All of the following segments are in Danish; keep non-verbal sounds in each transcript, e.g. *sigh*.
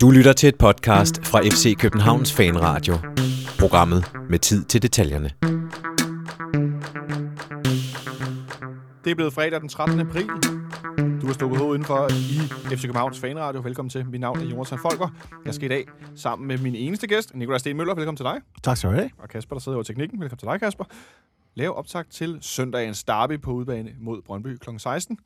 Du lytter til et podcast fra FC Københavns Fanradio. Programmet med tid til detaljerne. Det er blevet fredag den 13. april. Du har stukket hovedet indenfor i FC Københavns Fanradio. Velkommen til. Mit navn er Jonathan Folker. Jeg skal i dag sammen med min eneste gæst, Nikolaj Sten Møller. Velkommen til dig. Tak skal du have. Og Kasper, der sidder over teknikken. Velkommen til dig, Kasper. Lave optag til søndagens derby på udbane mod Brøndby kl. 16.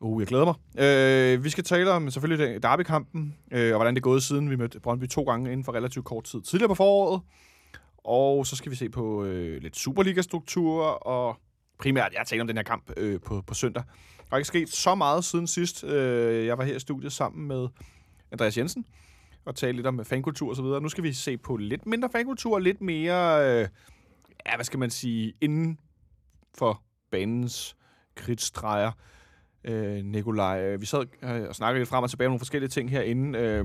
Uh, jeg glæder mig. Øh, vi skal tale om selvfølgelig derbykampen, øh, og hvordan det er gået siden vi mødte Brøndby to gange inden for relativt kort tid tidligere på foråret. Og så skal vi se på øh, lidt Superliga-struktur, og primært, jeg taler om den her kamp øh, på, på søndag. Der er ikke sket så meget siden sidst. Øh, jeg var her i studiet sammen med Andreas Jensen, og tale lidt om fankultur og så videre. Nu skal vi se på lidt mindre fankultur, og lidt mere, øh, ja, hvad skal man sige, inden for banens kridtstreger øh, Nikolaj. Øh, vi sad øh, og snakkede lidt frem og tilbage om nogle forskellige ting herinde. Øh,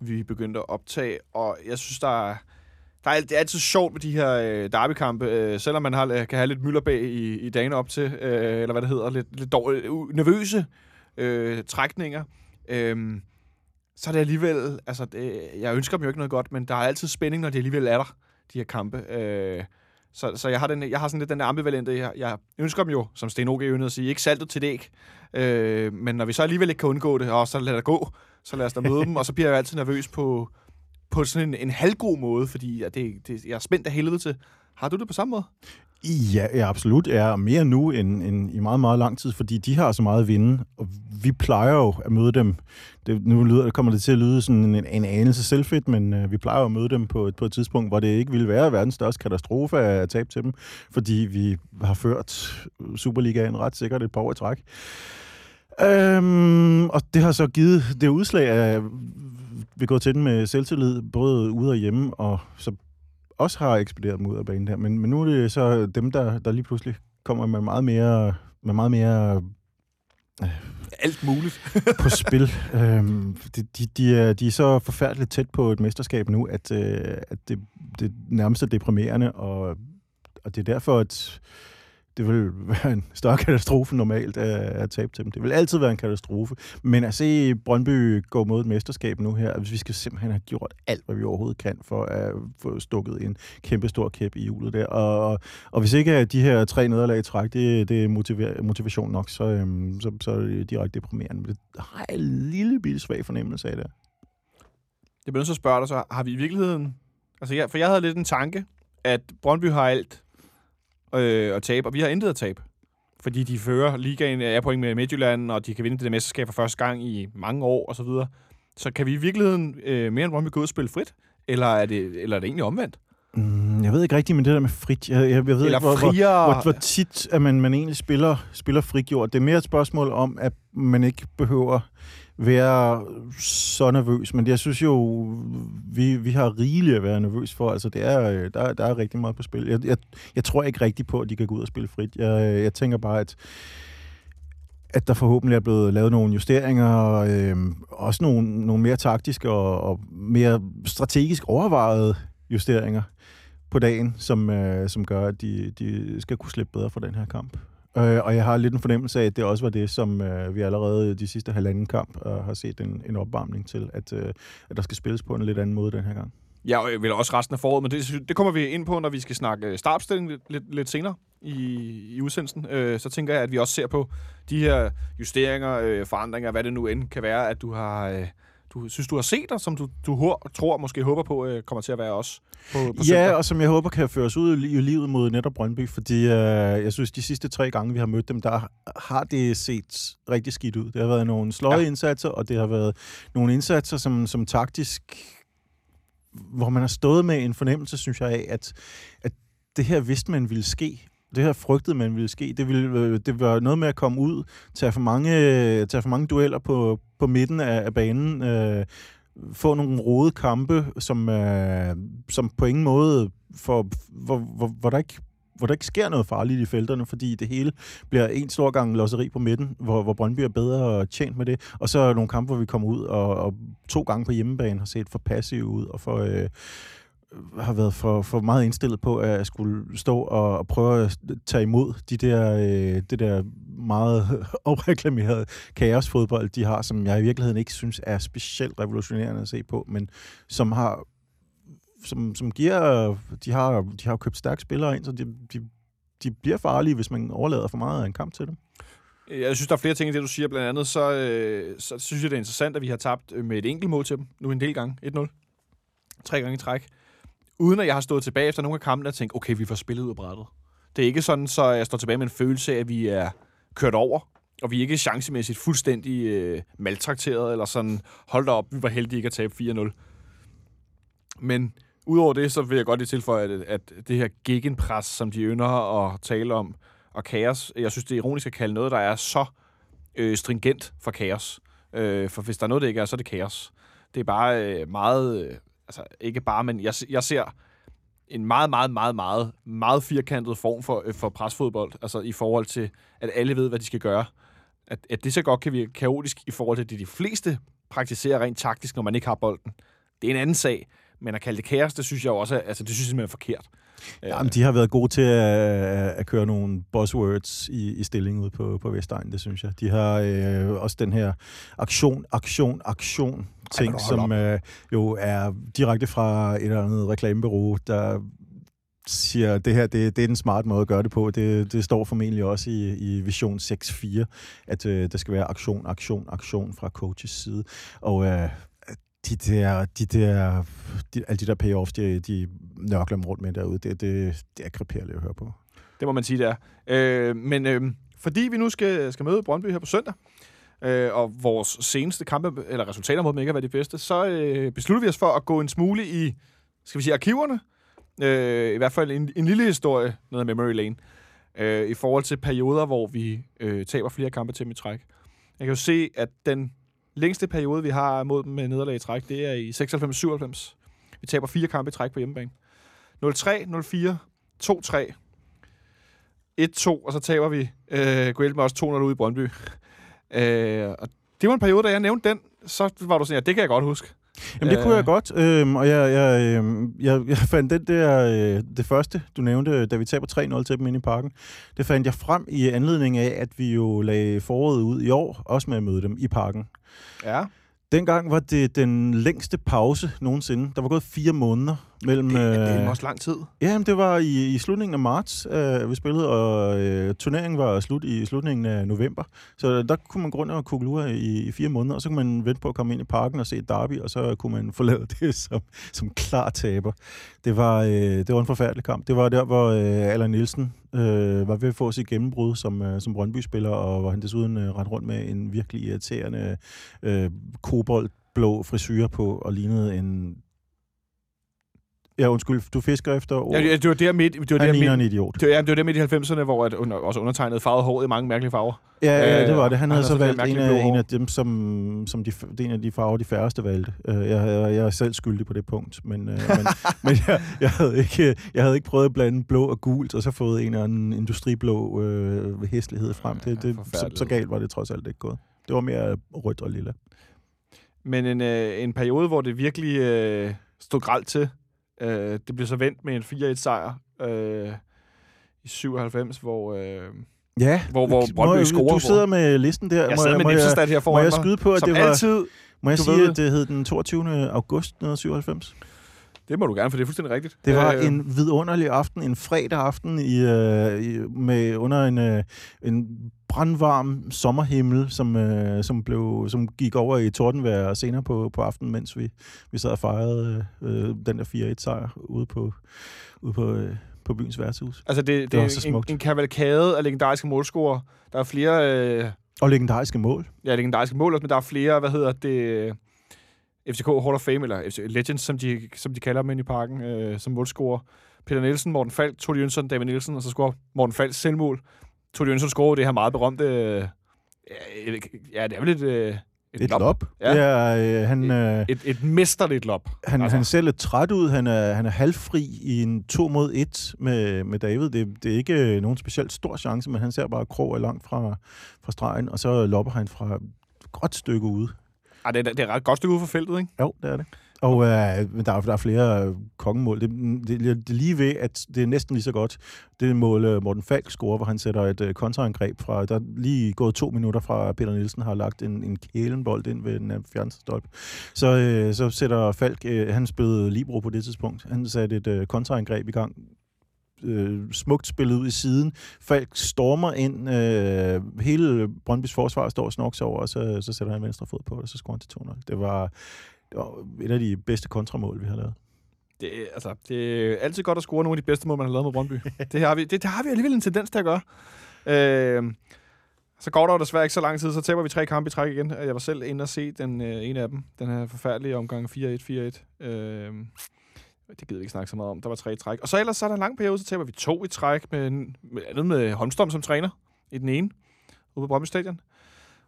vi begyndte at optage, og jeg synes, der er, der er, det er altid sjovt med de her øh, derbykampe, øh, selvom man har, øh, kan have lidt mylderbag i, i dagene op til, øh, eller hvad det hedder, lidt, lidt dårlige, uh, nervøse øh, trækninger. Øh, så er det alligevel, altså, det, jeg ønsker dem jo ikke noget godt, men der er altid spænding, når det alligevel er der, de her kampe. Øh, så, så jeg, har den, jeg har sådan lidt den der ambivalente, jeg, jeg ønsker dem jo, som Sten Oge at sige, ikke saltet til dæk. Øh, men når vi så alligevel ikke kan undgå det, og så lad det gå, så lad os da møde *laughs* dem, og så bliver jeg altid nervøs på, på sådan en, en halvgod måde, fordi det, det, jeg er spændt af helvede til. Har du det på samme måde? Ja, ja absolut. Er mere nu end, end i meget, meget lang tid, fordi de har så meget at vinde, og vi plejer jo at møde dem. Det, nu lyder, kommer det til at lyde sådan en, en anelse selvfedt, men øh, vi plejer jo at møde dem på et, på et tidspunkt, hvor det ikke ville være verdens største katastrofe at tabe til dem, fordi vi har ført Superligaen ret sikkert et par år i træk. Øhm, og det har så givet det udslag, at vi går til den med selvtillid, både ude og hjemme, og så også har ekspederet dem ud af banen der. Men, men nu er det så dem, der, der lige pludselig kommer med meget mere, med meget mere øh, alt muligt *laughs* på spil. Øhm, de, de, de, er, de er så forfærdeligt tæt på et mesterskab nu, at, øh, at det, det nærmest er deprimerende, og, og det er derfor, at det vil være en større katastrofe normalt at, at tabe til dem. Det vil altid være en katastrofe. Men at se Brøndby gå mod et mesterskab nu her, hvis vi skal simpelthen have gjort alt, hvad vi overhovedet kan for at få stukket en kæmpe stor kæp i hjulet der. Og, og, og hvis ikke de her tre nederlag i træk, det, det er motiver, motivation nok, så, øhm, så, så er det direkte deprimerende. Men det har jeg en lille bitte svag fornemmelse af det. Jeg bliver nødt til at spørge dig så, har vi i virkeligheden... Altså, jeg, for jeg havde lidt en tanke, at Brøndby har alt, øh, at tabe, og vi har intet at tabe. Fordi de fører ligaen er point med Midtjylland, og de kan vinde det mesterskab for første gang i mange år osv. Så, videre. så kan vi i virkeligheden øh, mere end Brøndby gå ud og spille frit? Eller er det, eller er det egentlig omvendt? Mm, jeg ved ikke rigtigt med det der med frit. Jeg, jeg, jeg ved Eller ikke, hvor, friere... hvor, hvor, hvor tit at man, man egentlig spiller, spiller frigjort. Det er mere et spørgsmål om, at man ikke behøver være så nervøs, men jeg synes jo, vi, vi har rigeligt at være nervøs for. Altså, det er, øh, der, der er rigtig meget på spil. Jeg, jeg, jeg tror ikke rigtigt på, at de kan gå ud og spille frit. Jeg, øh, jeg tænker bare, at at der forhåbentlig er blevet lavet nogle justeringer, øh, også nogle, nogle mere taktiske og, og mere strategisk overvejede justeringer på dagen, som, øh, som gør, at de, de skal kunne slippe bedre for den her kamp. Øh, og jeg har lidt en fornemmelse af, at det også var det, som øh, vi allerede de sidste halvanden kamp øh, har set en, en opvarmning til, at, øh, at der skal spilles på en lidt anden måde den her gang. Ja, og vel også resten af foråret, men det, det kommer vi ind på, når vi skal snakke startopstilling lidt, lidt, lidt senere i, i udsendelsen. Øh, så tænker jeg, at vi også ser på de her justeringer, øh, forandringer, hvad det nu end kan være, at du har... Øh, du synes, du har set, og som du, du hår, tror måske håber på, øh, kommer til at være også på, på Ja, søndag. og som jeg håber kan føres ud i livet mod netop Brøndby, fordi øh, jeg synes, de sidste tre gange, vi har mødt dem, der har det set rigtig skidt ud. Det har været nogle sløje ja. indsatser, og det har været nogle indsatser, som, som taktisk hvor man har stået med en fornemmelse, synes jeg, af, at, at det her vidste man ville ske. Det her frygtede man ville ske. Det, ville, øh, det var noget med at komme ud, tage for mange, øh, tage for mange dueller på, på midten af, af banen, øh, få nogle rode kampe, som, øh, som på ingen måde, for, hvor, hvor, hvor der ikke hvor der ikke sker noget farligt i felterne, fordi det hele bliver en stor gang losseri på midten, hvor, hvor Brøndby er bedre tjent med det. Og så nogle kampe, hvor vi kommer ud og, og to gange på hjemmebane har set for passiv ud og for... Øh, har været for, for meget indstillet på at skulle stå og, og prøve at tage imod de der, øh, det der meget *laughs* opreklamerede kaosfodbold, de har, som jeg i virkeligheden ikke synes er specielt revolutionerende at se på, men som har som, som giver, de har, de har købt stærke spillere ind, så de, de, de bliver farlige, hvis man overlader for meget af en kamp til dem. Jeg synes, der er flere ting i det, du siger. Blandt andet, så, øh, så synes jeg, det er interessant, at vi har tabt med et enkelt mål til dem. Nu en del gange. 1-0. Tre gange i træk. Uden at jeg har stået tilbage efter nogle af kampene og tænkt, okay, vi får spillet ud af brættet. Det er ikke sådan, så jeg står tilbage med en følelse af, at vi er kørt over, og vi er ikke chancemæssigt fuldstændig øh, maltrakteret, eller sådan, hold da op, vi var heldige ikke at tabe 4-0. Men udover det, så vil jeg godt lige tilføje, at, at det her gegenpres, som de ynder at tale om, og kaos, jeg synes, det er ironisk at kalde noget, der er så øh, stringent for kaos. Øh, for hvis der er noget, det ikke er, så er det kaos. Det er bare øh, meget, øh, altså ikke bare, men jeg, jeg ser en meget, meget, meget, meget, meget firkantet form for, øh, for presfodbold, altså i forhold til, at alle ved, hvad de skal gøre. At, at det så godt kan virke kaotisk i forhold til, at det de fleste praktiserer rent taktisk, når man ikke har bolden. Det er en anden sag, men at kalde det kaos, det synes jeg også, altså det synes jeg simpelthen er forkert. Øh, Jamen, de har været gode til at, at køre nogle buzzwords i, i stillingen ude på, på Vestegn, det synes jeg. De har øh, også den her aktion, aktion, aktion ting, som øh, jo er direkte fra et eller andet reklamebureau, der siger, det her det, det er den smart måde at gøre det på. Det, det står formentlig også i, i Vision 6.4, at øh, der skal være aktion, aktion, aktion fra coaches side. Og øh, de der, de der, de, alle de der payoffs, de, de nørkler rundt med derude, det, det, det er kreperligt at høre på. Det må man sige, det er. Øh, men øh, fordi vi nu skal, skal møde Brøndby her på søndag, øh, og vores seneste kampe, eller resultater mod dem ikke har været de bedste, så øh, besluttede vi os for at gå en smule i, skal vi sige, arkiverne. Øh, I hvert fald en, en lille historie, noget af memory lane, øh, i forhold til perioder, hvor vi øh, taber flere kampe til mit træk. Jeg kan jo se, at den længste periode, vi har mod dem med nederlag i træk, det er i 96-97. Vi taber fire kampe i træk på hjemmebane. 0-3, 0-4, 2-3, 1-2, og så taber vi øh, med også 2-0 ude i Brøndby øh, og det var en periode, da jeg nævnte den, så var du sådan, ja, det kan jeg godt huske. Jamen, det kunne jeg godt, øhm, og jeg, jeg, øhm, jeg, jeg fandt den der, øh, det første, du nævnte, da vi taber 3-0 til dem inde i parken, det fandt jeg frem i anledning af, at vi jo lagde foråret ud i år, også med at møde dem i parken. Ja. Dengang var det den længste pause nogensinde. Der var gået fire måneder mellem... Det, det er øh, også lang tid. Ja, men det var i, i slutningen af marts, øh, vi spillede, og øh, turneringen var slut i slutningen af november. Så der kunne man grunde og kuglure i, i fire måneder, og så kunne man vente på at komme ind i parken og se et derby, og så kunne man forlade *laughs* det som, som klar taber. Det var, øh, det var en forfærdelig kamp. Det var der, hvor øh, Allan Nielsen øh, var ved at få sit gennembrud som, øh, som Brøndby-spiller, og hvor han desuden øh, rendte rundt med en virkelig irriterende øh, koboldblå frisyr på, og lignede en Ja, undskyld, du fisker efter ord. Ja, det var der midt, det var Han der ligner midt, en idiot. det ja, det var der midt i 90'erne, hvor at under, også undertegnet farvede håret i mange mærkelige farver. Ja, ja, det var det. Han havde så det der valgt en af, en af dem, som, som de, en af de farver, de færreste valgte. Øh, Jeg, jeg, jeg er selv skyldig på det punkt, men, øh, men, *laughs* men jeg, jeg, havde ikke, jeg havde ikke prøvet at blande blå og gult, og så fået en eller anden industriblå øh, hæslighed frem. Det, det, så, forfærdeligt. så galt var det trods alt ikke gået. Det var mere rødt og lilla. Men en, øh, en periode, hvor det virkelig øh, stod gralt til. Øh, det blev så vendt med en 4-1-sejr øh, i 97, hvor... Øh, Ja, Hvor- hvor må Brøndby jeg- scorer Du sidder med listen der. jeg må, sad med må, jeg, Nipsestad her må foran jeg mig. skyde på, at det var... altid. Må jeg sige, at det hed den 22. august 1997? Det må du gerne, for det er fuldstændig rigtigt. Det var Øh, en vidunderlig aften, en fredag aften i, øh, i, med under en, øh, en brandvarm sommerhimmel, som, øh, som, blev, som gik over i tordenvejr senere på, på aftenen, mens vi, vi sad og fejrede øh, den der 4-1-sejr ude på, ude på, øh, på byens værtshus. Altså, det, det, var er så en, smukt. en kavalkade af legendariske målscorer. Der er flere... Øh, Og legendariske mål. ja, legendariske mål, men der er flere, hvad hedder det... FCK Hall of Fame, eller FC Legends, som de, som de kalder dem i parken, øh, som målscorer. Peter Nielsen, Morten Falk, Tony Jønsson, David Nielsen, og så scorer Morten Falk selvmål. Tony Jønsson scorer det her meget berømte... Øh, ja, det er vel et... Øh, Et lop. Ja. Det øh, han, øh, Et, et mesterligt lop. han, altså. han ser lidt træt ud. Han er, han er halvfri i en 2 mod 1 med, med David. Det, det er ikke øh, nogen specielt stor chance, men han ser bare krog er langt fra, fra stregen, og så lopper han fra et godt stykke ude. Ej, det, er, det er et ret godt stykke ude for feltet, ikke? Jo, det er det. Og øh, men der, er, der er flere øh, kongemål. Det, det, det er lige ved, at det er næsten lige så godt. Det mål, øh, Morten Falk scorer, hvor han sætter et øh, kontraangreb fra... Der er lige gået to minutter fra, Peter Nielsen har lagt en, en kælenbold ind ved den øh, fjerneste stolpe. Så, øh, så sætter Falk... Øh, han spillede Libro på det tidspunkt. Han satte et øh, kontraangreb i gang øh, smukt spillet ud i siden. Falk stormer ind. Øh, hele Brøndbys forsvar står og snoks over, og så, så sætter han venstre fod på, og så scorer han til 2-0. Det var, det var et af de bedste kontramål, vi har lavet. Det, altså, det er altid godt at score nogle af de bedste mål, man har lavet med Brøndby. *laughs* det, har vi, det, det har vi alligevel en tendens til at gøre. Øh, så går der jo desværre ikke så lang tid, så taber vi tre kampe i træk igen. Jeg var selv inde og se den øh, ene af dem. Den her forfærdelige omgang 4-1-4-1. Øh, det gider vi ikke snakke så meget om. Der var tre i træk. Og så ellers så er der en lang periode, så taber vi to i træk med, med andet med Holmstrøm som træner i den ene, ude på Brøndby Stadion.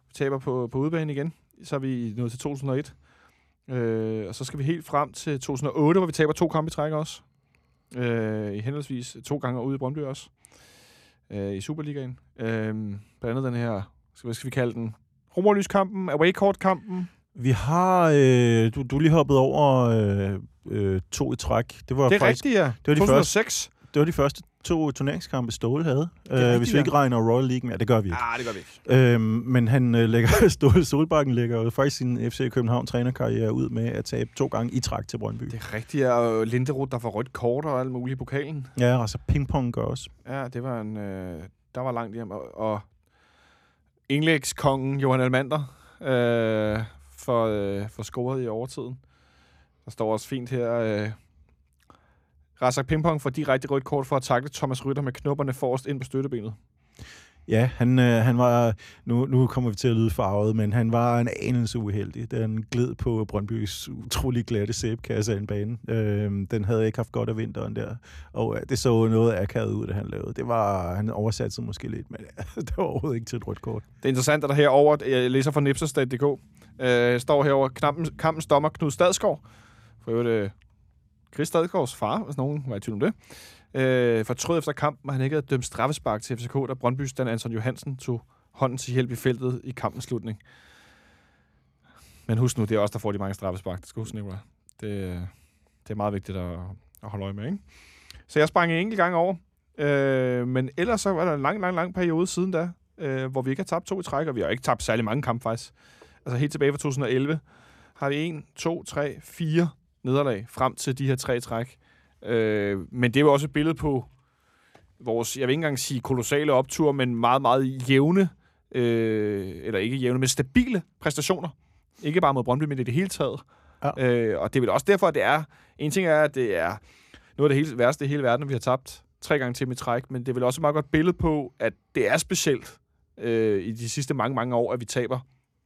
Vi taber på, på udebane igen. Så er vi nået til 2001. Øh, og så skal vi helt frem til 2008, hvor vi taber to kampe i træk også. Øh, I henholdsvis to gange ude i Brøndby også. Øh, I Superligaen. Øh, blandt andet den her, hvad skal vi kalde den? Romerlyskampen, away court-kampen. Vi har... Øh, du, du lige hoppet over øh, øh, to i træk. Det var Det er faktisk rigtigt, ja. det var de 2006. det var de første to turneringskampe, Ståle havde. Øh, rigtigt, hvis vi ikke regner Royal League med. Det gør vi ikke. Ah, det gør vi ikke. Øhm, men han øh, lægger, *laughs* Ståle Solbakken lægger jo faktisk sin FC København trænerkarriere ud med at tabe to gange i træk til Brøndby. Det er rigtigt, og Linderoth, der får rødt kort og alt muligt i pokalen. Ja, altså pingpong gør også. Ja, det var en... Øh, der var langt hjem. Og, og Englæks-kongen Johan Almander øh, for, øh, for scoret i overtiden. Der står også fint her... Øh, Razak Pingpong får direkte rødt kort for at takle Thomas Rytter med knopperne forrest ind på støttebenet. Ja, han, øh, han var, nu, nu kommer vi til at lyde farvet, men han var en anelse uheldig. Den gled på Brøndbys utrolig glatte sæbkasse af en bane. Øh, den havde ikke haft godt af vinteren der, og øh, det så noget akavet ud, da han lavede. Det var, han oversatte sig måske lidt, men *laughs* det var overhovedet ikke til et rødt kort. Det er interessant, at der herover jeg læser fra Nipserstad.dk, øh, står herover kampens dommer Knud Stadsgaard. For øvrigt øh, Chris Stadgaards far, hvis nogen var i tvivl om det. Øh, fortrød efter kampen, at han ikke havde dømt straffespark til FCK, da Brøndby's Dan Anton Johansen tog hånden til hjælp i feltet i kampens slutning. Men husk nu, det er også der får de mange straffespark. Det skal huske, Nicolai. Det, det er meget vigtigt at, at holde øje med, ikke? Så jeg sprang en enkelt gang over. Øh, men ellers så var der en lang, lang, lang periode siden da, øh, hvor vi ikke har tabt to i træk, og vi har ikke tabt særlig mange kampe faktisk. Altså helt tilbage fra 2011 har vi 1, 2, 3, 4 nederlag frem til de her tre træk. Øh, men det er jo også et billede på vores, jeg vil ikke engang sige kolossale optur, men meget, meget jævne, øh, eller ikke jævne, men stabile præstationer. Ikke bare mod Brøndby, men i det hele taget. Ja. Øh, og det er vel også derfor, at det er... En ting er, at det er noget af det hele værste i hele verden, vi har tabt tre gange til med træk, men det er vel også et meget godt billede på, at det er specielt øh, i de sidste mange, mange år, at vi taber.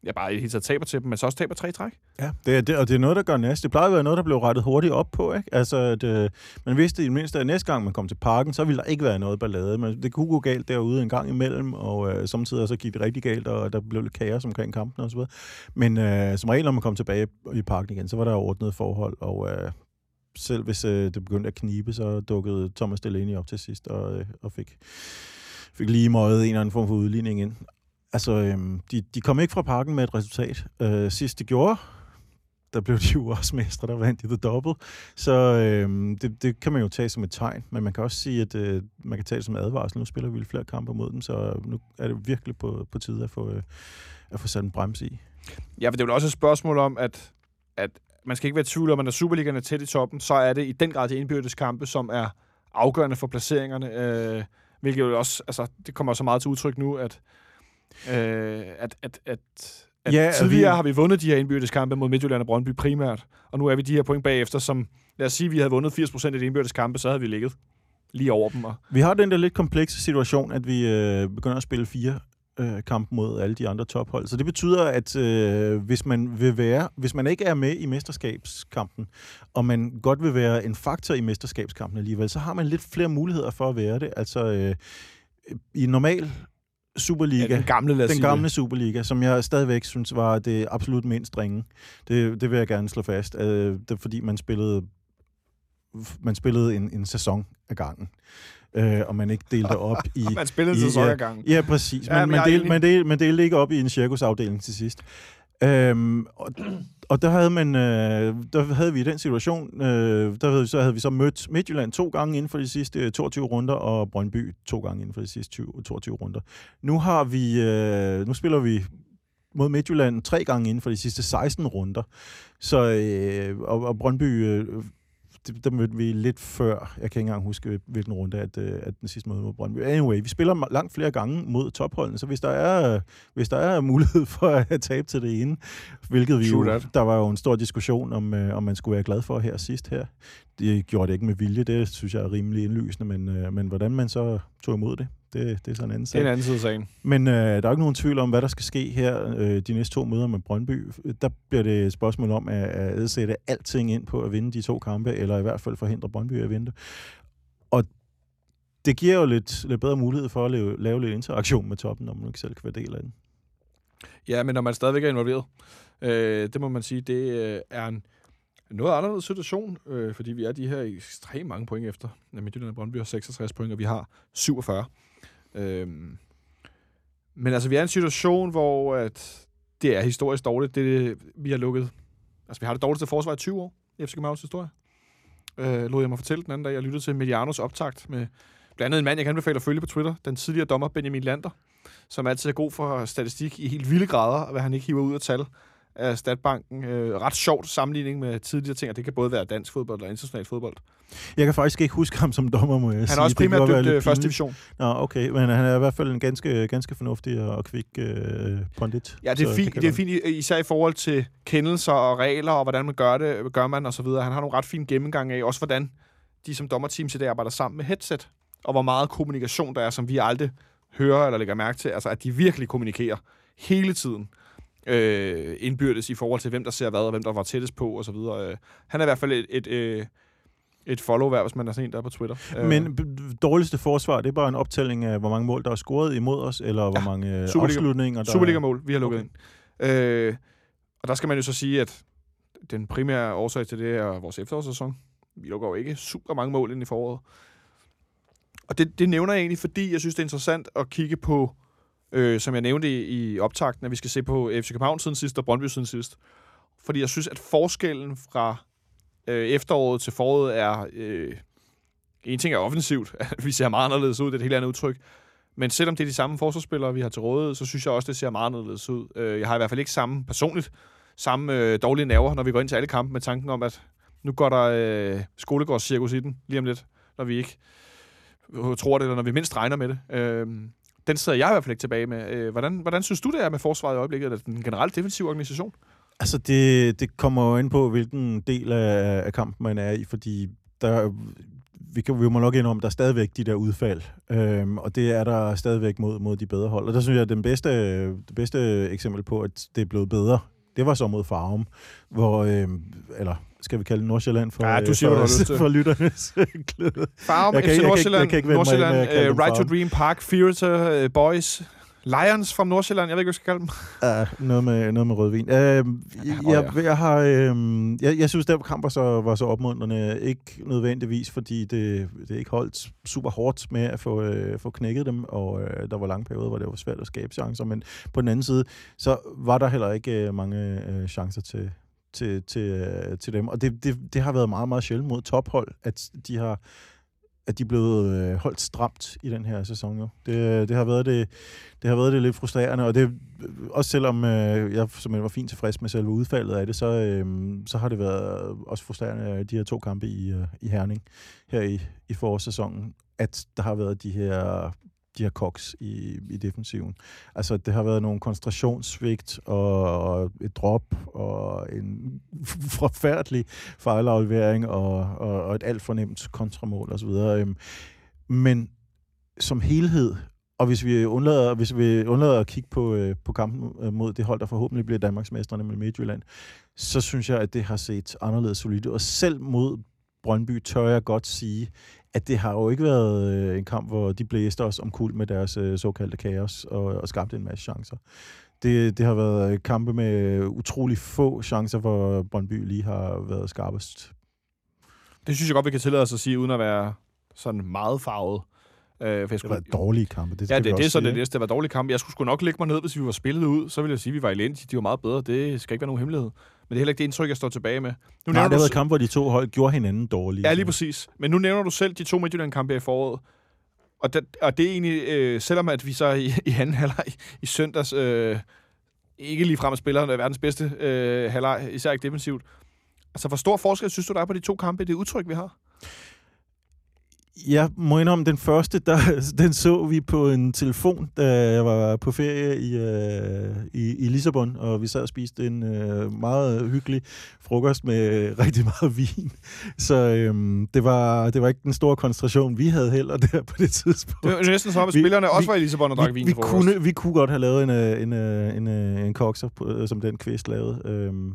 Ja, bare i hele taget taber til dem, men så også taber tre træk. Ja, det, er- det, og det er noget, der gør næste. Det plejer at være noget, der blev rettet hurtigt op på. Ikke? Altså, at, øh, man vidste i det mindste, at næste gang man kom til parken, så ville der ikke være noget ballade. Men det kunne gå galt derude en gang imellem, og øh, samtidig så gik det rigtig galt, og der blev lidt kaos omkring kampen og så videre. Men øh, som regel, når man kom tilbage i parken igen, så var der ordnet forhold, og øh, selv hvis øh, det begyndte at knibe, så dukkede Thomas Delaney op til sidst og, øh, og fik, fik lige møjet en eller anden form for udligning ind. Altså, øhm, de, de kom ikke fra parken med et resultat. Øh, sidst de gjorde, der blev de *laughs* jo også mestre, der vandt de The Double. Så øhm, det, det kan man jo tage som et tegn, men man kan også sige, at øh, man kan tage det som advarsel. Nu spiller vi flere kampe mod dem, så nu er det virkelig på, på tide at få, øh, at få sat en brems i. Ja, for det er vel også et spørgsmål om, at, at man skal ikke være i tvivl om, at når Superligaen er tæt i toppen, så er det i den grad de indbyrdes kampe, som er afgørende for placeringerne. Øh, hvilket jo også, altså, det kommer så meget til udtryk nu, at, øh, at, at, at, at Ja, tidligere vi- har vi vundet de her indbyrdes kampe mod Midtjylland og Brøndby primært, og nu er vi de her point bagefter, som, lad os sige, at vi havde vundet 80% af de indbyrdes kampe, så havde vi ligget lige over dem. Og, Vi har den der lidt komplekse situation, at vi øh, begynder at spille fire øh, kampe mod alle de andre tophold. Så det betyder, at øh, hvis man vil være, hvis man ikke er med i mesterskabskampen, og man godt vil være en faktor i mesterskabskampen alligevel, så har man lidt flere muligheder for at være det. Altså øh, i normal Superliga, ja, den gamle, lad den gamle. Superliga, som jeg stadigvæk synes var det absolut mindst ringe. Det, det vil jeg gerne slå fast. Øh, det er fordi, man spillede, man spillede en, en sæson af gangen. Øh, og man ikke delte op *laughs* i... Man spillede en sæson ad gangen. Ja, præcis. Ja, Men, man, delte, man, delte, man delte ikke op i en cirkusafdeling til sidst. Øhm, og, og der havde man, øh, der havde vi i den situation, øh, der havde, så havde vi så mødt Midtjylland to gange inden for de sidste øh, 22 runder, og Brøndby to gange inden for de sidste 20, 22 runder. Nu har vi, øh, nu spiller vi mod Midtjylland tre gange inden for de sidste 16 runder. Så, øh, og, og Brøndby, øh, det, der mødte vi lidt før. Jeg kan ikke engang huske, hvilken runde, at, øh, at den sidste møde mod Brøndby. Anyway, vi spiller langt flere gange mod topholdene, så hvis der er, hvis der er mulighed for at *laughs* tabe til det ene, hvilket vi jo, der var jo en stor diskussion om, øh, om man skulle være glad for her sidst her. Det gjorde det ikke med vilje, det synes jeg er rimelig indlysende, men, øh, men hvordan man så tog imod det, det, det er sådan en anden sag. Det er en anden side af sagen. Men øh, der er ikke nogen tvivl om, hvad der skal ske her øh, de næste to møder med Brøndby. Der bliver det et spørgsmål om at, at sætte alting ind på at vinde de to kampe, eller i hvert fald forhindre Brøndby at vinde. Og det giver jo lidt, lidt bedre mulighed for at lave, lave lidt interaktion med toppen, når man ikke selv kan være del af den. Ja, men når man stadigvæk er involveret, øh, det må man sige, det øh, er en noget anderledes situation, øh, fordi vi er de her ekstremt mange point efter. Midtjylland og Brøndby har 66 point, og vi har 47. Øhm, men altså, vi er i en situation, hvor at det er historisk dårligt. Det, vi har lukket... Altså, vi har det dårligste forsvar i 20 år i FC Københavns historie. Øh, lod jeg mig fortælle den anden dag. Jeg lyttede til Medianos optakt med blandt andet en mand, jeg kan anbefale at følge på Twitter, den tidligere dommer Benjamin Lander, som altid er god for statistik i helt vilde grader, hvad han ikke hiver ud af tal af Statbanken. Øh, ret sjovt sammenligning med tidligere ting, og det kan både være dansk fodbold og international fodbold. Jeg kan faktisk ikke huske ham som dommer, må jeg han sige. Han er også primært døbt øh, første division. Nå, okay, men han er i hvert fald en ganske, ganske fornuftig og kvik øh, pondit. Ja, det er, fint, det, det er fint, især i forhold til kendelser og regler, og hvordan man gør det, gør man og så videre. Han har nogle ret fine gennemgang af, også hvordan de som dommerteam til det arbejder sammen med headset, og hvor meget kommunikation der er, som vi aldrig hører eller lægger mærke til. Altså, at de virkelig kommunikerer hele tiden øh, indbyrdes i forhold til, hvem der ser hvad, og hvem der var tættest på, og så videre. Øh, han er i hvert fald et, et, et, et follow hvis man er sådan en, der er på Twitter. Øh. Men dårligste forsvar, det er bare en optælling af, hvor mange mål, der er scoret imod os, eller ja, hvor mange øh, Superliga, afslutninger, der Superliga-mål, vi har lukket okay. ind. Øh, og der skal man jo så sige, at den primære årsag til det er vores efterårssæson. Vi lukker jo ikke super mange mål ind i foråret. Og det, det nævner jeg egentlig, fordi jeg synes, det er interessant at kigge på øh, som jeg nævnte i, i optakten, at vi skal se på FC København siden sidst og Brøndby siden sidst. Fordi jeg synes, at forskellen fra øh, efteråret til foråret er... Øh, en ting er offensivt. *laughs* vi ser meget anderledes ud. Det er et helt andet udtryk. Men selvom det er de samme forsvarsspillere, vi har til rådighed, så synes jeg også, det ser meget anderledes ud. Øh, jeg har i hvert fald ikke samme personligt samme øh, dårlige nerver, når vi går ind til alle kampe med tanken om, at nu går der øh, skolegårdscirkus i den lige om lidt, når vi ikke tror det, eller når vi mindst regner med det. Øh, den sidder jeg i hvert fald ikke tilbage med. Øh, hvordan, hvordan synes du, det er med forsvaret i øjeblikket, eller den generelt defensive organisation? Altså, det, det kommer jo ind på, hvilken del af, af kampen man er i, fordi der, vi, kan, vi må nok indrømme, der er stadigvæk de der udfald, øhm, og det er der stadigvæk mod, mod de bedre hold. Og der synes jeg, at den bedste, det bedste eksempel på, at det er blevet bedre, det var så mod Farum, hvor, øhm, eller skal vi kalde Nordsjælland for, ja, du siger, for, for, for lytternes glæde. Farum, FC Nordsjælland, jeg kan, jeg kan Nordsjælland uh, Right to Dream Park, Theater, uh, Boys, Lions fra Nordsjælland, jeg ved ikke, hvad jeg skal kalde dem. Uh, noget, med, noget med rødvin. Uh, ja, jeg, jeg, har, uh, jeg, jeg synes, kamp var så, var så opmuntrende. Ikke nødvendigvis, fordi det, det ikke holdt super hårdt med at få, uh, få knækket dem, og uh, der var lange perioder, hvor det var svært at skabe chancer. Men på den anden side, så var der heller ikke uh, mange uh, chancer til, til, til, øh, til dem. Og det, det, det har været meget, meget sjældent mod tophold, at de har at de er blevet øh, holdt stramt i den her sæson. Jo. Det, det, har været det, det har været det lidt frustrerende, og det, også selvom øh, jeg som var fint tilfreds med selve udfaldet af det, så, øh, så har det været også frustrerende øh, de her to kampe i, øh, i Herning her i, i forårssæsonen, at der har været de her de her koks i, i defensiven. Altså, det har været nogle koncentrationssvigt og et drop og en *laughs* forfærdelig fejlaflevering og, og, og et alt for nemt kontramål osv. Øhm, men som helhed, og hvis vi undlader, hvis vi undlader at kigge på, øh, på kampen øh, mod det hold, der forhåbentlig bliver Danmarksmesterne med Midtjylland, så synes jeg, at det har set anderledes solidt Og selv mod Brøndby tør jeg godt sige, at det har jo ikke været øh, en kamp, hvor de blæste os omkuld med deres øh, såkaldte kaos og, og skabte en masse chancer. Det, det har været kampe med utrolig få chancer, hvor Brøndby lige har været skarpest. Det synes jeg godt, vi kan tillade os at sige, uden at være sådan meget farvet. Øh, for jeg Det skulle, var dårlige kampe. Det Ja, det, det er så sige, det næste. Det var dårlig kamp. Jeg skulle sgu nok lægge mig ned, hvis vi var spillet ud. Så ville jeg sige, at vi var elendige. De var meget bedre. Det skal ikke være nogen hemmelighed. Men det er heller ikke det indtryk, jeg står tilbage med. Nu Nej, det har været kampe, hvor de to hold gjorde hinanden dårlige. Ja, lige præcis. Men nu nævner du selv de to Midtjylland-kampe i foråret. Og det, og det er egentlig, øh, selvom at vi så i, *laughs* i anden halvleg i, søndags øh, ikke lige frem spiller verdens bedste øh, halvleg, især ikke defensivt. Altså, hvor stor forskel synes du, der er på de to kampe, det udtryk, vi har? Jeg må indrømme, den første, der, *laughs* den så vi på en telefon, da jeg var på ferie i, øh, i, i Lissabon, og vi sad og spiste en øh, meget hyggelig frokost med *laughs* rigtig meget vin. Så øh, det, var, det var ikke den store koncentration, vi havde heller der på det tidspunkt. Det var næsten som om, at Vi- spillerne også var i Lissabon og drak vi, vin vi, kunne, vi kunne godt have lavet en, øh, en, øh, en, øh, en kokser, på, øh, som den kvist lavede. Øhm,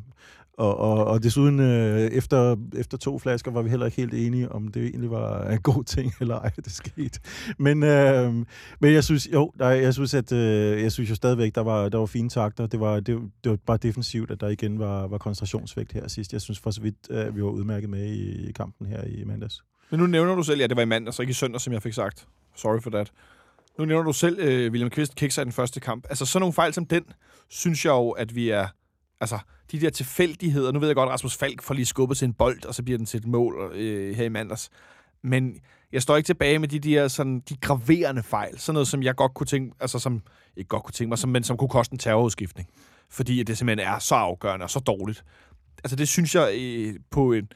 og, og, og desuden, øh, efter, efter to flasker, var vi heller ikke helt enige, om det egentlig var en god ting, *laughs* eller ej, det skete. Men, øh, men jeg synes, jo, der, jeg synes, at øh, jeg synes jo stadigvæk, der var, der var fine takter. Det var, det, det var bare defensivt, at der igen var, var koncentrationsvægt her sidst. Jeg synes for så vidt, at vi var udmærket med i, i kampen her i mandags. Men nu nævner du selv, ja, det var i mandag, så ikke i søndag, som jeg fik sagt. Sorry for that. Nu nævner du selv, øh, William Kvist kikser i den første kamp. Altså, sådan nogle fejl som den, synes jeg jo, at vi er... Altså, de der tilfældigheder. Nu ved jeg godt, at Rasmus Falk får lige skubbet til en bold, og så bliver den til et mål øh, her i mandags. Men jeg står ikke tilbage med de der sådan, de graverende fejl. Sådan noget, som jeg godt kunne tænke... Altså, som ikke godt kunne tænke mig, som, men som kunne koste en terrorudskiftning. Fordi det simpelthen er så afgørende og så dårligt. Altså, det synes jeg øh, på en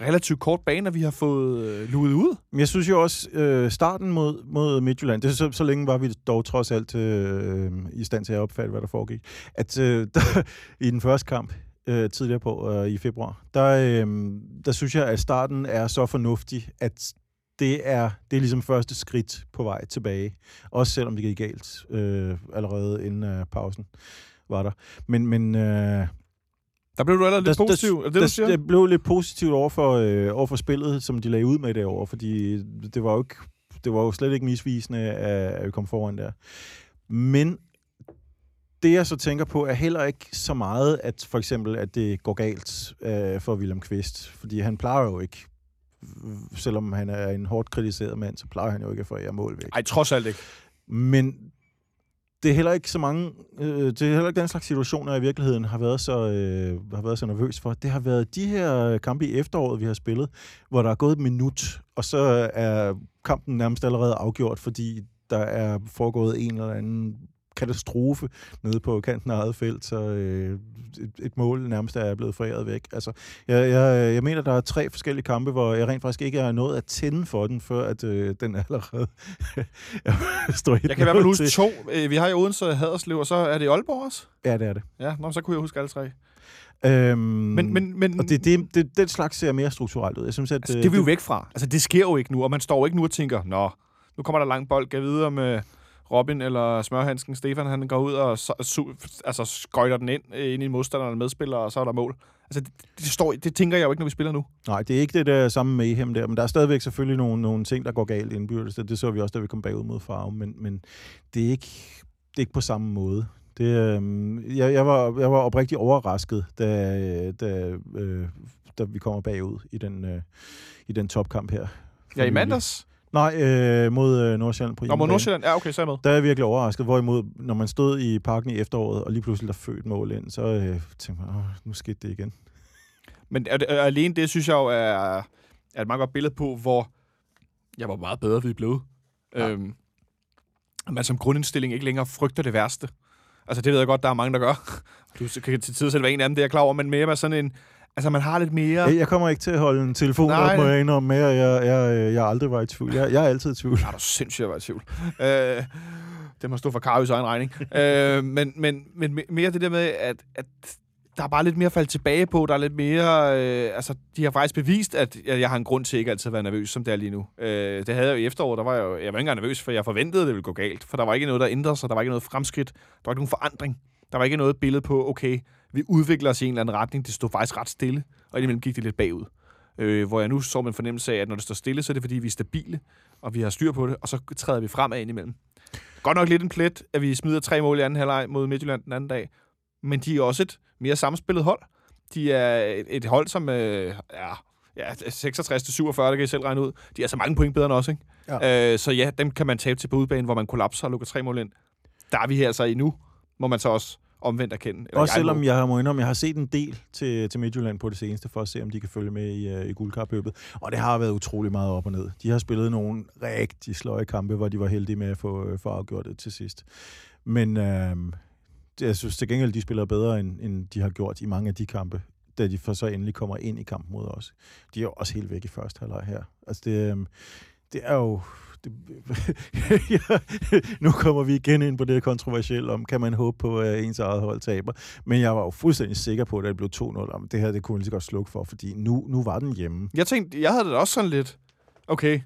relativt kort bane, at vi har fået øh, luet ud. Men jeg synes jo også, øh, starten mod, mod Midtjylland, det så, så længe var vi dog trods alt øh, i stand til at opfatte, hvad der foregik, at øh, *laughs* der, i den første kamp øh, tidligere på øh, i februar, der, øh, der synes jeg, at starten er så fornuftig, at det er, det er ligesom første skridt på vej tilbage. Også selvom det gik galt øh, allerede inden øh, pausen var der. Men, men øh, der blev du allerede lidt der- positiv. Er det, det, du siger? det blev lidt positivt over for, øh, over for spillet, som de lagde ud med derovre, fordi det var jo, ikke, det var jo slet ikke misvisende, at, vi kom foran der. Men det, jeg så tænker på, er heller ikke så meget, at for eksempel, at det går galt øh, for William Kvist, fordi han plejer jo ikke, selvom han er en hårdt kritiseret mand, så plejer han jo ikke at forære mål væk. Ej, trods alt ikke. Men det er heller ikke så mange, øh, det er heller ikke den slags situationer, jeg i virkeligheden har været så, øh, har været så nervøs for. Det har været de her kampe i efteråret, vi har spillet, hvor der er gået et minut, og så er kampen nærmest allerede afgjort, fordi der er foregået en eller anden katastrofe nede på kanten af eget felt, så øh, et, et mål nærmest er blevet foræret væk. Altså, jeg, jeg, jeg mener, der er tre forskellige kampe, hvor jeg rent faktisk ikke har nået at tænde for den, før at øh, den allerede *laughs* står Jeg kan i hvert fald huske to. Øh, Vi har i Odense Haderslev, og så er det Aalborg også. Ja, det er det. Ja, nå, så kunne jeg huske alle tre. Øhm, Men, men, men og det, det, det, den slags ser mere strukturelt ud. Jeg synes, at altså, det er vi jo væk fra. Altså, det sker jo ikke nu, og man står jo ikke nu og tænker, nå, nu kommer der lang bold, gav videre med Robin eller Smørhandsken. Stefan, han går ud og så, su, altså, skøjter den ind, øh, ind i modstanderne og medspiller, og så er der mål. Altså, det, det, står, det tænker jeg jo ikke, når vi spiller nu. Nej, det er ikke det der samme mayhem der, men der er stadigvæk selvfølgelig nogle, nogle ting, der går galt indbyrdes. Det, det så vi også, da vi kom bagud mod Farve, men, men det, er ikke, det er ikke på samme måde. Det, øh, jeg, jeg, var, jeg var oprigtig overrasket, da, da, øh, da vi kommer bagud i den, øh, i den topkamp her. Ja, i mandags. Nej, øh, mod øh, Nordsjælland på Nå, mod. Nordsjælland. Ja, okay, så er jeg med. Der er jeg virkelig overrasket. Hvorimod, når man stod i parken i efteråret, og lige pludselig der født mål ind, så øh, tænkte man, Åh, nu skete det igen. Men er det, er alene det, synes jeg jo, er, er et meget godt billede på, hvor jeg var meget bedre, vi blevet. Ja. Øhm, man som grundindstilling ikke længere frygter det værste. Altså, det ved jeg godt, der er mange, der gør. Du kan til tider selv være en af dem, det er jeg klar over, men mere med sådan en... Altså, man har lidt mere... Jeg, jeg kommer ikke til at holde en telefon Nej. op, må jeg indrømme mere. Jeg, jeg, jeg aldrig var i tvivl. Jeg, jeg er altid i tvivl. Er du sindssygt, jeg var i tvivl. øh, det må stå for Karius egen regning. øh, men, men, men mere det der med, at, at der er bare lidt mere at falde tilbage på. Der er lidt mere... Øh, altså, de har faktisk bevist, at jeg, jeg har en grund til ikke altid at være nervøs, som det er lige nu. Øh, det havde jeg jo i efteråret. Der var jeg, jo, jeg var ikke engang nervøs, for jeg forventede, at det ville gå galt. For der var ikke noget, der ændrede sig. Der var ikke noget fremskridt. Der var ikke nogen forandring. Der var ikke noget billede på, okay, vi udvikler os i en eller anden retning. Det stod faktisk ret stille, og indimellem gik det lidt bagud. Øh, hvor jeg nu så med en fornemmelse af, at når det står stille, så er det fordi, vi er stabile, og vi har styr på det, og så træder vi fremad indimellem. Godt nok lidt en plet, at vi smider tre mål i anden halvleg mod Midtjylland den anden dag, men de er også et mere samspillet hold. De er et, et hold, som øh, er ja, 66 til 47, det kan I selv regne ud. De er så mange point bedre end os, ikke? Ja. Øh, så ja, dem kan man tabe til på udbanen, hvor man kollapser og lukker tre mål ind. Der er vi her altså i nu, må man så også omvendt erkende. Eller Også jeg selvom må. jeg må indrømme, jeg har set en del til, til Midtjylland på det seneste, for at se, om de kan følge med i, uh, i guldkarpøbet. Og det har været utrolig meget op og ned. De har spillet nogle rigtig sløje kampe, hvor de var heldige med at få, øh, få afgjort det til sidst. Men øh, jeg synes til gengæld, de spiller bedre, end, end de har gjort i mange af de kampe, da de for så endelig kommer ind i kampen mod os. De er jo også helt væk i første halvleg her. Altså det, øh, det er jo... Det, *laughs* nu kommer vi igen ind på det kontroversielle om, kan man håbe på, at ens eget hold taber. Men jeg var jo fuldstændig sikker på, at det blev 2-0. Om det her, det kunne jeg lige så godt slukke for, fordi nu, nu var den hjemme. Jeg tænkte, jeg havde det også sådan lidt, okay,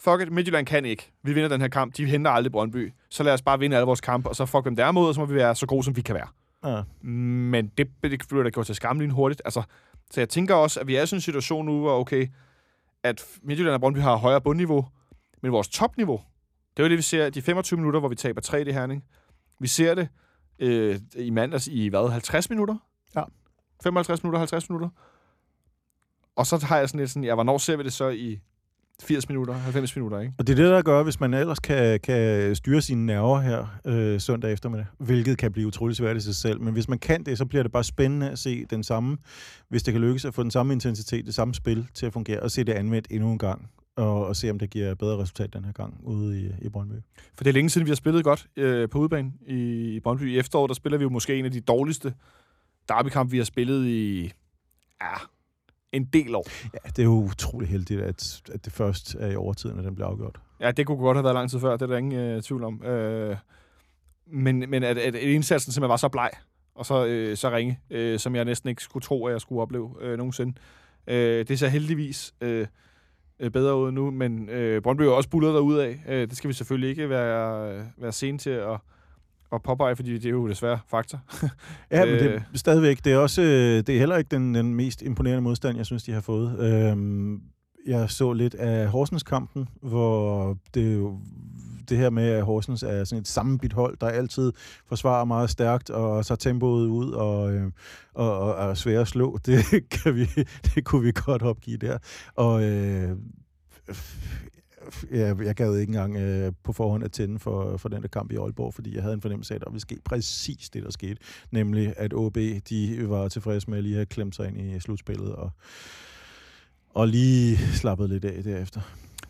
fuck it, Midtjylland kan ikke. Vi vinder den her kamp, de henter aldrig Brøndby. Så lad os bare vinde alle vores kampe, og så fuck dem der mod, og så må vi være så gode, som vi kan være. Ja. Men det, det blev der gjort til skam hurtigt. Altså, så jeg tænker også, at vi er i sådan en situation nu, hvor okay, at Midtjylland og Brøndby har højere bundniveau, men vores topniveau, det er jo det, vi ser de 25 minutter, hvor vi taber 3 i Herning. Vi ser det øh, i mandags i, hvad, 50 minutter? Ja. 55 minutter, 50 minutter. Og så har jeg sådan lidt sådan, ja, hvornår ser vi det så i 80 minutter, 90 minutter, ikke? Og det er det, der gør, hvis man ellers kan, kan styre sine nerver her øh, søndag eftermiddag, hvilket kan blive utrolig svært i sig selv. Men hvis man kan det, så bliver det bare spændende at se den samme, hvis det kan lykkes at få den samme intensitet, det samme spil til at fungere, og se det anvendt endnu en gang, og, og se om det giver bedre resultat den her gang ude i, i Brøndby. For det er længe siden, vi har spillet godt øh, på udebane i, i Brøndby. I efteråret, der spiller vi jo måske en af de dårligste derbykampe, vi har spillet i ja, en del år. Ja, det er jo utrolig heldigt, at, at det først er i overtiden, at den bliver afgjort. Ja, det kunne godt have været lang tid før, det er der ingen øh, tvivl om. Øh, men men at, at, at indsatsen simpelthen var så bleg, og så, øh, så ringe, øh, som jeg næsten ikke skulle tro, at jeg skulle opleve øh, nogensinde. Øh, det ser heldigvis øh, øh, bedre ud nu, men øh, Brøndby er også bullet derud af. Øh, det skal vi selvfølgelig ikke være, være sene til at, at påpege, fordi det er jo desværre fakta. *laughs* Ja, men det Øh. er stadigvæk, det er også, øh, det er heller ikke den, den mest imponerende modstand, jeg synes, de har fået. Øhm, jeg så lidt af Horsens-kampen, hvor det jo det her med, at Horsens er sådan et sammenbidt hold, der altid forsvarer meget stærkt og tager tempoet ud og, øh, og, og er svære at slå. Det, *laughs* kan vi, det kunne vi godt opgive der. Og øh, jeg, jeg gad ikke engang øh, på forhånd at tænde for, for den der kamp i Aalborg, fordi jeg havde en fornemmelse af, at der ville ske præcis det, der skete. Nemlig, at OB de var tilfredse med at lige have klemt sig ind i slutspillet og, og lige slappet lidt af derefter.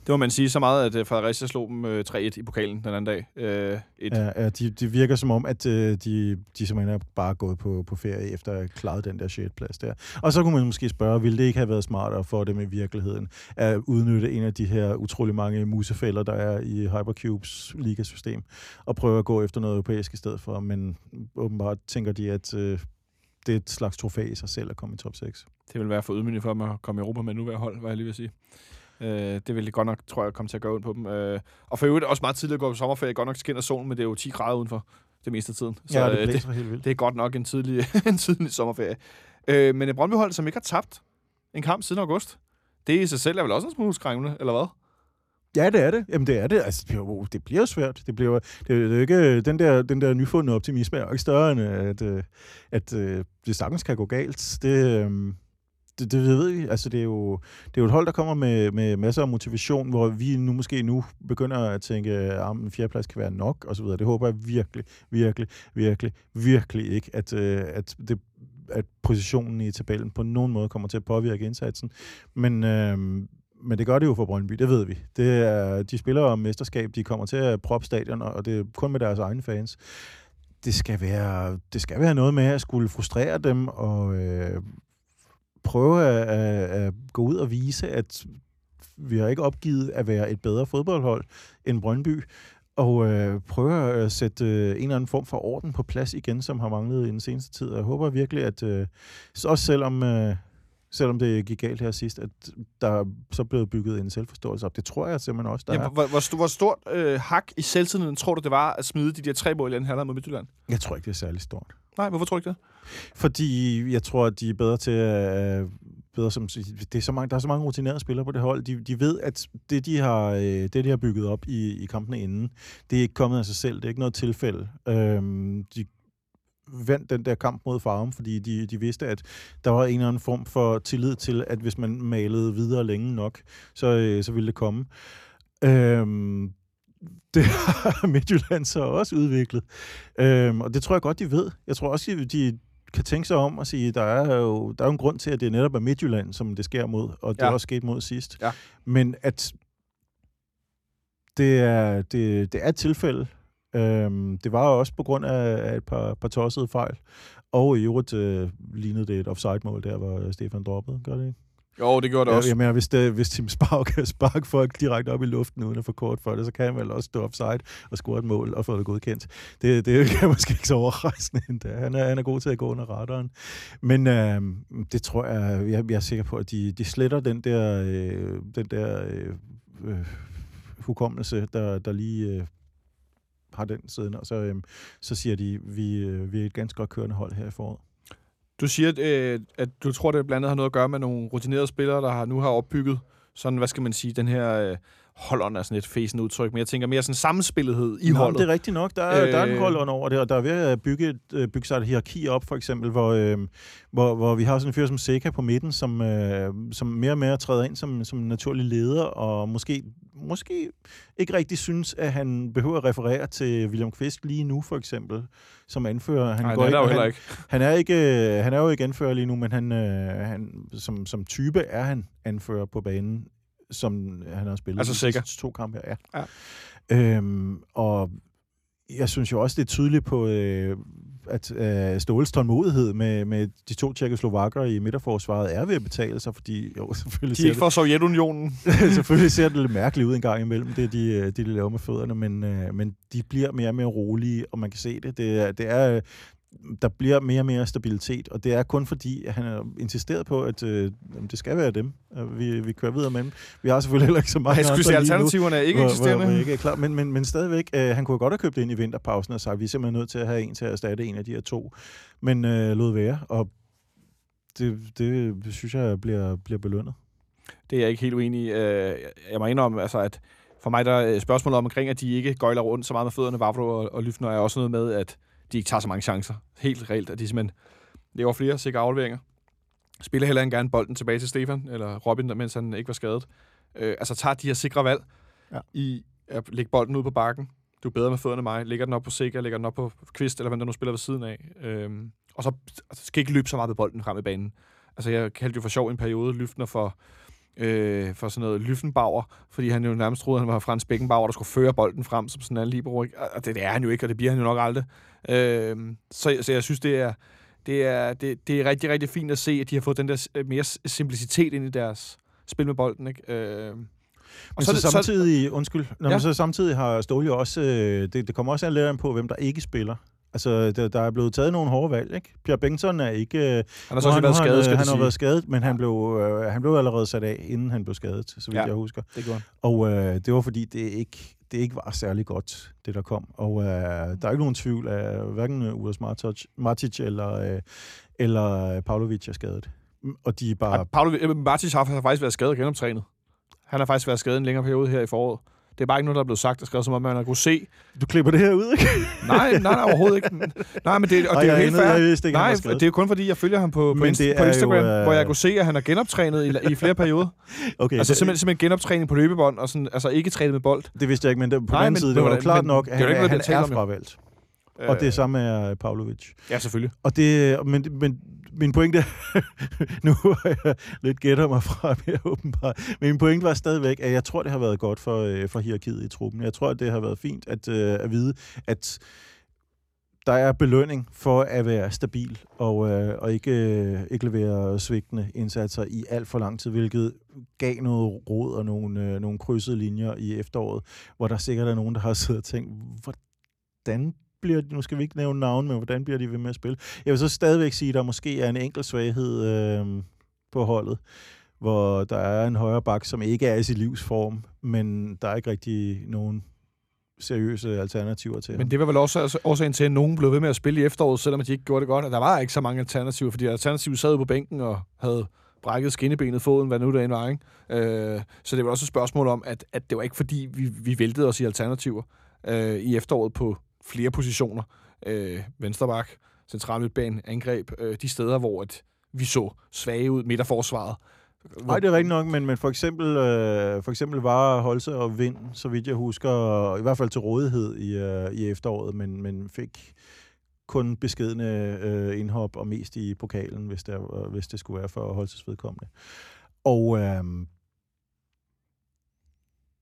Det må man sige så meget, at øh, Fredericia slog dem øh, 3-1 i pokalen den anden dag. Øh, et, Ja, ja de, de virker som om, at øh, de, de simpelthen er bare gået på, på ferie efter at have klaret den der shit plads der. Og så kunne man måske spørge, ville det ikke have været smartere for dem i virkeligheden at udnytte en af de her utrolig mange musefælder, der er i Hypercubes ligasystem, og prøve at gå efter noget europæisk i stedet for. Men åbenbart tænker de, at øh, det er et slags trofæ i sig selv at komme i top 6. Det vil være for ydmygende for dem at komme i Europa med nu hver hold, hvad jeg lige vil sige. Øh, det vil godt nok, tror jeg, komme til at gøre ondt på dem. Øh, og for øvrigt også meget tidligt at gå på sommerferie. Godt nok skinner solen, men det er jo 10 grader udenfor det meste af tiden. Så, ja, det øh, blæser helt vildt. det er godt nok en tidlig, *laughs* en tidlig sommerferie. Øh, men et Brøndby-hold, som ikke har tabt en kamp siden august, det i sig selv er vel også en smule skræmmende, eller hvad? Ja, det er det. Jamen, det er det. Altså, det, er jo, det bliver svært. Det bliver, det, det er ikke, den der, den der nyfundne optimisme er jo ikke større end, at, øh, at, at det sagtens kan gå galt. Det, øhm, det, det ved vi. Altså, det er, jo, det er jo et hold, der kommer med, med masser af motivation, hvor vi nu måske nu begynder at tænke, ah, at en fjerdeplads kan være nok, og så videre. Det håber jeg virkelig, virkelig, virkelig, virkelig ikke, at, øh, at, det, at positionen i tabellen på nogen måde kommer til at påvirke indsatsen. Men, øh, men det gør det jo for Brøndby, det ved vi. Det er, de spiller om mesterskab, de kommer til at proppe stadion, og det er kun med deres egne fans. Det skal være, det skal være noget med at skulle frustrere dem og øh, prøve at, at, at gå ud og vise, at vi har ikke opgivet at være et bedre fodboldhold end Brøndby, og øh, prøve at sætte øh, en eller anden form for orden på plads igen, som har manglet i den seneste tid. Og jeg håber virkelig, at øh, også selvom, øh, selvom det gik galt her sidst, at der er så blevet bygget en selvforståelse op. Det tror jeg simpelthen også, der Ja, er. hvor, hvor, sto- hvor stort øh, hak i selvtilliden tror du, det var at smide de der tre mål i anden halvleg mod Midtjylland? Jeg tror ikke, det er særlig stort. Nej, hvorfor tror du ikke det? Fordi jeg tror, at de er bedre til at... Bedre som, det er så mange, der er så mange rutinerede spillere på det hold. De, de ved, at det de, har, øh, det, de har bygget op i, i kampene inden, det er ikke kommet af sig selv. Det er ikke noget tilfælde. Øhm, de vandt den der kamp mod Farum, fordi de, de vidste, at der var en eller anden form for tillid til, at hvis man malede videre længe nok, så, øh, så ville det komme. Øhm, *laughs* det har Midtjylland så også udviklet. Øhm, og det tror jeg godt, de ved. Jeg tror også, de, de kan tænke sig om og sige, der er jo der er jo en grund til, at det netop er Midtjylland, som det sker mod, og det ja. er også sket mod sidst. Ja. Men at det er, det, det er et tilfælde. Øhm, det var også på grund af, af et par, par tossede fejl. Og i øvrigt øh, lignede det et offside-mål der, hvor Stefan droppede, gør det ikke? Jo, det gjorde det også. Jeg mener, hvis, det, hvis Tim Spark *laughs* kan sparke folk direkte op i luften uden at få kort for det, så kan han vel også stå offside og score et mål og få det godkendt. Det, det *laughs* er måske ikke så overraskende endda. Han er, han er god til at gå under radaren. Men øh, det tror jeg, jeg, jeg er sikker på, at de, de sletter den der, øh, den der øh, øh, hukommelse, der, der lige øh, har den siden, og så, øh, så siger de, vi, øh, vi er et ganske godt kørende hold her i foråret. Du siger, at, øh, at du tror, det blandt andet har noget at gøre med nogle rutinerede spillere, der har, nu har opbygget sådan, hvad skal man sige, den her øh, holderen er sådan et fæsende udtryk, men jeg tænker mere sådan sammenspillethed i Nå, holdet. det er rigtigt nok. Der er, øh, der er en holdånd over det, og der er ved at bygge, et, øh, bygge sig et hierarki op, for eksempel, hvor, øh, hvor, hvor vi har sådan en fyr som Seca på midten, som, øh, som mere og mere træder ind som, som naturlig leder, og måske, måske ikke rigtig synes, at han behøver at referere til William Kvist lige nu, for eksempel, som anfører. Han Nej, går er jo han, ikke. Han er, ikke, øh, han er jo ikke anfører lige nu, men han, øh, han, som, som type er han anfører på banen, som han har spillet Altså de sikker. sidste to kampe her. Ja. Ja. Øhm, og jeg synes jo også, det er tydeligt på, øh, at øh, Ståles tålmodighed med, med de to tjekkoslovakker i midterforsvaret er ved at betale sig, fordi jo, *laughs* selvfølgelig De er ikke fra Sovjetunionen. *laughs* selvfølgelig ser det lidt mærkeligt ud en gang imellem, det de, øh, de laver med fødderne, men, øh, men de bliver mere og mere rolige, og man kan se det. Det det er der bliver mere og mere stabilitet, og det er kun fordi, at han har insisteret på, at øh, det skal være dem. Vi, vi kører videre med dem. Vi har selvfølgelig heller ikke så mange Jeg skulle sige, alternativerne er ikke hvor- eksisterende. Hvor, hvor ikke er klar. Men, men, men stadigvæk, øh, han kunne godt have købt ind i vinterpausen og sagt, vi er simpelthen nødt til at have en til at erstatte en af de her to. Men øh, lod være, og det, det synes jeg bliver, bliver belønnet. Det er jeg ikke helt uenig i. Øh, Jeg må indrømme, altså, at for mig der er spørgsmålet omkring, at de ikke gøjler rundt så meget med fødderne, Vavro og, og Lyfner, er også noget med, at de ikke tager så mange chancer. Helt reelt, at de simpelthen laver flere sikre afleveringer. Spiller heller ikke gerne bolden tilbage til Stefan, eller Robin, mens han ikke var skadet. Øh, altså tager de her sikre valg Ja. i at lægge bolden ud på bakken. Du er bedre med fødderne end mig. Lægger den op på Sikker, lægger den op på Kvist, eller hvem der nu spiller ved siden af. Øhm, og så altså, skal ikke løbe så meget med bolden frem i banen. Altså, jeg kaldte jo for sjov i en periode Lyftner for, øh, for sådan noget Lyftenbauer, fordi han jo nærmest troede, han var Frans Beckenbauer, der skulle føre bolden frem som sådan en libero. Ikke? Og det, det er han jo ikke, og det bliver han jo nok aldrig. Øh, så, så jeg synes, det er, det, er, det, det er rigtig, rigtig fint at se, at de har fået den der øh, mere simplicitet ind i deres spil med bolden. Ikke? Øh, Men så så, det- så- samtidig, undskyld, når Ja. man så samtidig har Ståle jo også, øh, det, det kommer også an lidt an på, hvem der ikke spiller. Altså, der, der er blevet taget nogle hårde valg, ikke? Pierre Bengtsson er ikke... øh, han har så også nu været han, skadet, øh, skal Han det har været skadet, men han blev, øh, han blev allerede sat af, inden han blev skadet, så vidt Ja. jeg husker. Det gjorde han. Og øh, det var fordi, det ikke, det ikke var særlig godt, det der kom. Og øh, der er ikke nogen tvivl af, hverken Uros Martic, Martic eller, øh, eller Pavlovic er skadet. Og de er bare... Paolo øh, Martic har faktisk været skadet og genoptrænet. Han har faktisk været skadet en længere periode her i foråret. Det er bare ikke noget, der er blevet sagt og skrevet, som om man har kunne se. Du klipper det her ud, ikke? Nej, nej, nej overhovedet ikke. Nej, men det, og det er jo helt fair. jeg vidste ikke, han Nej, det er kun fordi, jeg følger ham på, på, Inst- det på Instagram, jo, øh, hvor jeg kunne se, at han har genoptrænet i, i flere perioder. *laughs* Okay, altså det- simpelthen, simpelthen genoptræning på løbebånd, og sådan, altså ikke trænet med bold. Det vidste jeg ikke, men det, på Nej, den men side, det det var jo klart men nok, det at han, ikke han har er fravalgt. Og det samme er Pavlovic. Ja, selvfølgelig. Og det, men, men min pointe *laughs* nu har jeg lidt gætter mig fra mere åbenbart, men min pointe var stadigvæk, at jeg tror, det har været godt for, øh, for hierarkiet i truppen. Jeg tror, at det har været fint at, øh, at vide, at der er belønning for at være stabil og, øh, og ikke, øh, ikke levere svigtende indsatser i alt for lang tid, hvilket gav noget råd og nogle, øh, nogle krydsede linjer i efteråret, hvor der sikkert er nogen, der har siddet og tænkt, hvordan bliver nu skal vi ikke nævne navn, men hvordan bliver de ved med at spille? Jeg vil så stadigvæk sige, at der måske er en enkelt svaghed øh, på holdet, hvor der er en højre bak, som ikke er i sit livsform, men der er ikke rigtig nogen seriøse alternativer til Men det var vel også altså, årsagen til, at nogen blev ved med at spille i efteråret, selvom de ikke gjorde det godt. Og der var ikke så mange alternativer, fordi alternativet sad på bænken og havde brækket skinnebenet, foden, hvad nu det end var. Ikke? Øh, så det var også et spørgsmål om, at, at det var ikke fordi, vi, vi væltede os i alternativer øh, i efteråret på flere positioner. Øh, vensterbak, centralmidtbane angreb, øh, de steder, hvor at vi så svage ud, midterforsvaret. Nej, det er rigtigt nok, men, men for, eksempel, øh, for eksempel var Holse og Vind, så vidt jeg husker, i hvert fald til rådighed i, øh, i efteråret, men, men fik kun beskedende øh, indhop og mest i pokalen, hvis det, øh, hvis det skulle være for Holses vedkommende. Og øh,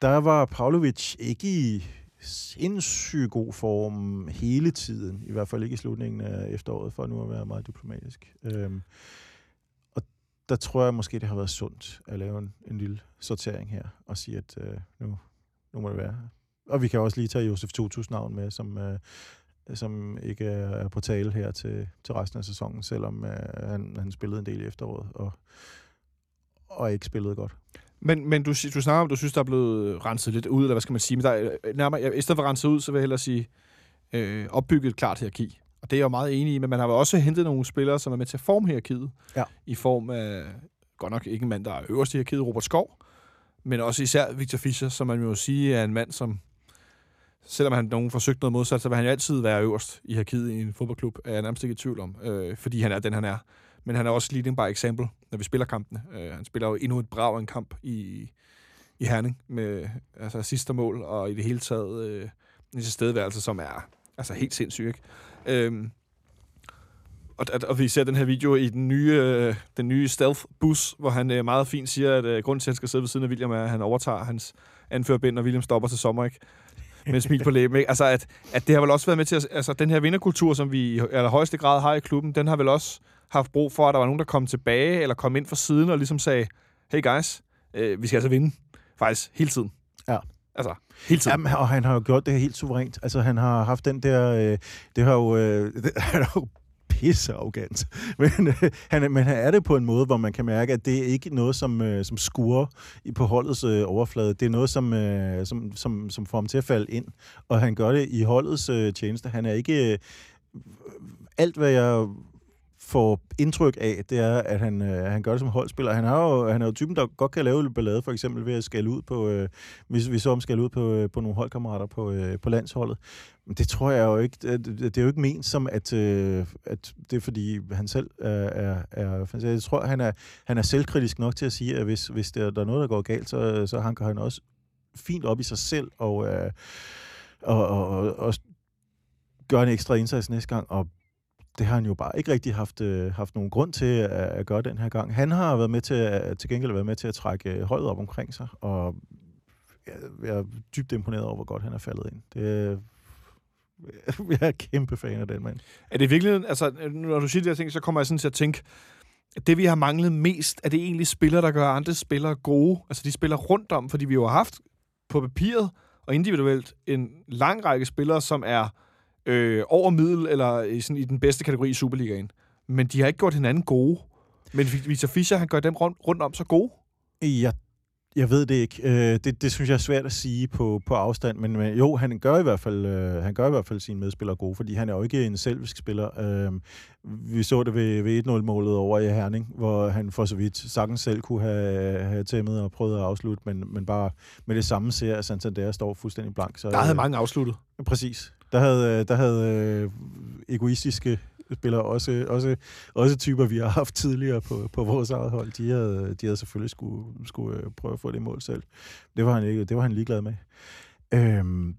der var Pavlovic ikke i sindssygt god form hele tiden, i hvert fald ikke i slutningen af efteråret, for nu at være meget diplomatisk. Øhm, og der tror jeg måske, det har været sundt at lave en, en lille sortering her, og sige, at øh, nu, nu må det være. Og vi kan også lige tage Josef 2000 navn med, som, øh, som ikke er på tale her til, til resten af sæsonen, selvom øh, han, han spillede en del i efteråret, og, og ikke spillede godt. Men, men du, du snakker om, du synes, der er blevet renset lidt ud, eller hvad skal man sige? Men der er, øh, nærmere, i stedet for renset ud, så vil jeg hellere sige, øh, opbygget et klart hierarki. Og det er jeg jo meget enig i, men man har jo også hentet nogle spillere, som er med til at forme hierarkiet. Ja. I form af, godt nok ikke en mand, der er øverst i hierarkiet, Robert Skov, men også især Victor Fischer, som man jo sige er en mand, som selvom han nogen forsøgt noget modsat, så vil han jo altid være øverst i hierarkiet i en fodboldklub, er jeg nærmest ikke i tvivl om, øh, fordi han er den, han er men han er også leading by example, når vi spiller kampene. Øh, han spiller jo endnu et brav en kamp i, i Herning med altså, sidste mål, og i det hele taget øh, en tilstedeværelse, som er altså, helt sindssyg. Ikke? Øh, og, og, og vi ser den her video i den nye, øh, den nye stealth-bus, hvor han øh, meget fint siger, at øh, grunden til, at han skal sidde ved siden af William, er, at han overtager hans anførbind, når William stopper til sommer. Ikke? med smil på læben. Ikke? Altså, at, at det har vel også været med til at... Altså, den her vinderkultur, som vi i allerhøjeste grad har i klubben, den har vel også haft brug for, at der var nogen, der kom tilbage, eller kom ind fra siden og ligesom sagde, hey guys, øh, vi skal altså vinde. Faktisk hele tiden. Ja. Altså, hele tiden. Jamen, og han har jo gjort det helt suverænt. Altså, han har haft den der... Øh, det har jo... Øh, det, *laughs* han har jo pisse arrogant. Men, øh, han, men han er det på en måde, hvor man kan mærke, at det er ikke noget, som, øh, som skurer på holdets øh, overflade. Det er noget, som, øh, som, som, som får ham til at falde ind. Og han gør det i holdets øh, tjeneste. Han er ikke... Øh, alt, hvad jeg får indtryk af, det er, at han, øh, han gør det som holdspiller. Han, har jo, han er jo typen, der godt kan lave ballade, for eksempel ved at skælde ud på, øh, hvis vi så om skal ud på, øh, på nogle holdkammerater på, øh, på landsholdet. Men det tror jeg jo ikke, det, det er jo ikke ment som, at, øh, at det er fordi, han selv er, er, er jeg tror, han er, han er selvkritisk nok til at sige, at hvis, hvis der, der er noget, der går galt, så, så hanker han også fint op i sig selv, og, øh, og, og, og, og gør en ekstra indsats næste gang, og det har han jo bare ikke rigtig haft, øh, haft nogen grund til at, at gøre den her gang. Han har været med til at, til gengæld været med til at trække øh, holdet op omkring sig, og jeg, jeg er dybt imponeret over, hvor godt han er faldet ind. Det, øh, *laughs* jeg er kæmpe fan af den mand. Er det virkelig, altså, når du siger de her ting, så kommer jeg sådan til at tænke, at det vi har manglet mest, er det egentlig spillere, der gør andre spillere gode. Altså de spiller rundt om, fordi vi jo har haft på papiret og individuelt en lang række spillere, som er øh, over middel eller i, sådan, i den bedste kategori i Superligaen. Men de har ikke gjort hinanden gode. Men Victor Fischer, han gør dem rundt, rundt om så gode. Jeg, jeg ved det ikke. Øh, det, det synes jeg er svært at sige på, på afstand, men, men jo, han gør i hvert fald øh, han gør i hvert fald sine medspillere gode, fordi han er jo ikke en selvisk spiller. Øh, vi så det ved, ved 1-0-målet over i Herning, hvor han for så vidt sagtens selv kunne have, have tæmmet og prøvet at afslutte, men, men bare med det samme ser, at Santander står fuldstændig blank. Så, der havde mange afsluttet. Præcis. Der havde, øh, der havde øh, egoistiske spillere også, også, også typer, vi har haft tidligere på, på vores eget hold. De havde, de havde selvfølgelig skulle, skulle øh, prøve at få det mål selv. Det var han, ikke, det var han ligeglad med. Øhm,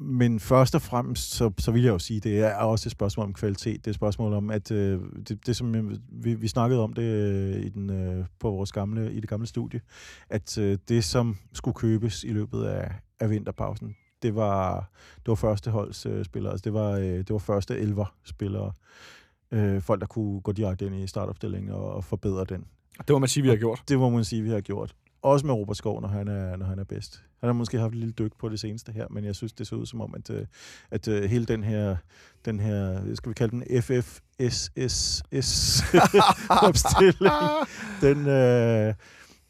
men først og fremmest, så, så vil jeg jo sige, det er også et spørgsmål om kvalitet. Det er et spørgsmål om, at øh, det, det, som øh, vi, vi snakkede om det øh, i den, øh, på vores gamle, i det gamle studie, at øh, det, som skulle købes i løbet af, af vinterpausen, det var, det var førsteholdsspillere. Øh, altså det var, øh, det var første elver spillere. Øh, folk, der kunne gå direkte ind i startopstillingen og, og forbedre den. Det må man sige, vi har gjort. Det må man sige, vi har gjort. Også med Robert Skov, når han er, når han er bedst. Han har måske haft et lille dyk på det seneste her, men jeg synes, det ser ud som om, at, øh, at, at øh, hele den her, den her, skal vi kalde den FFSSS opstilling, *laughs* den, øh,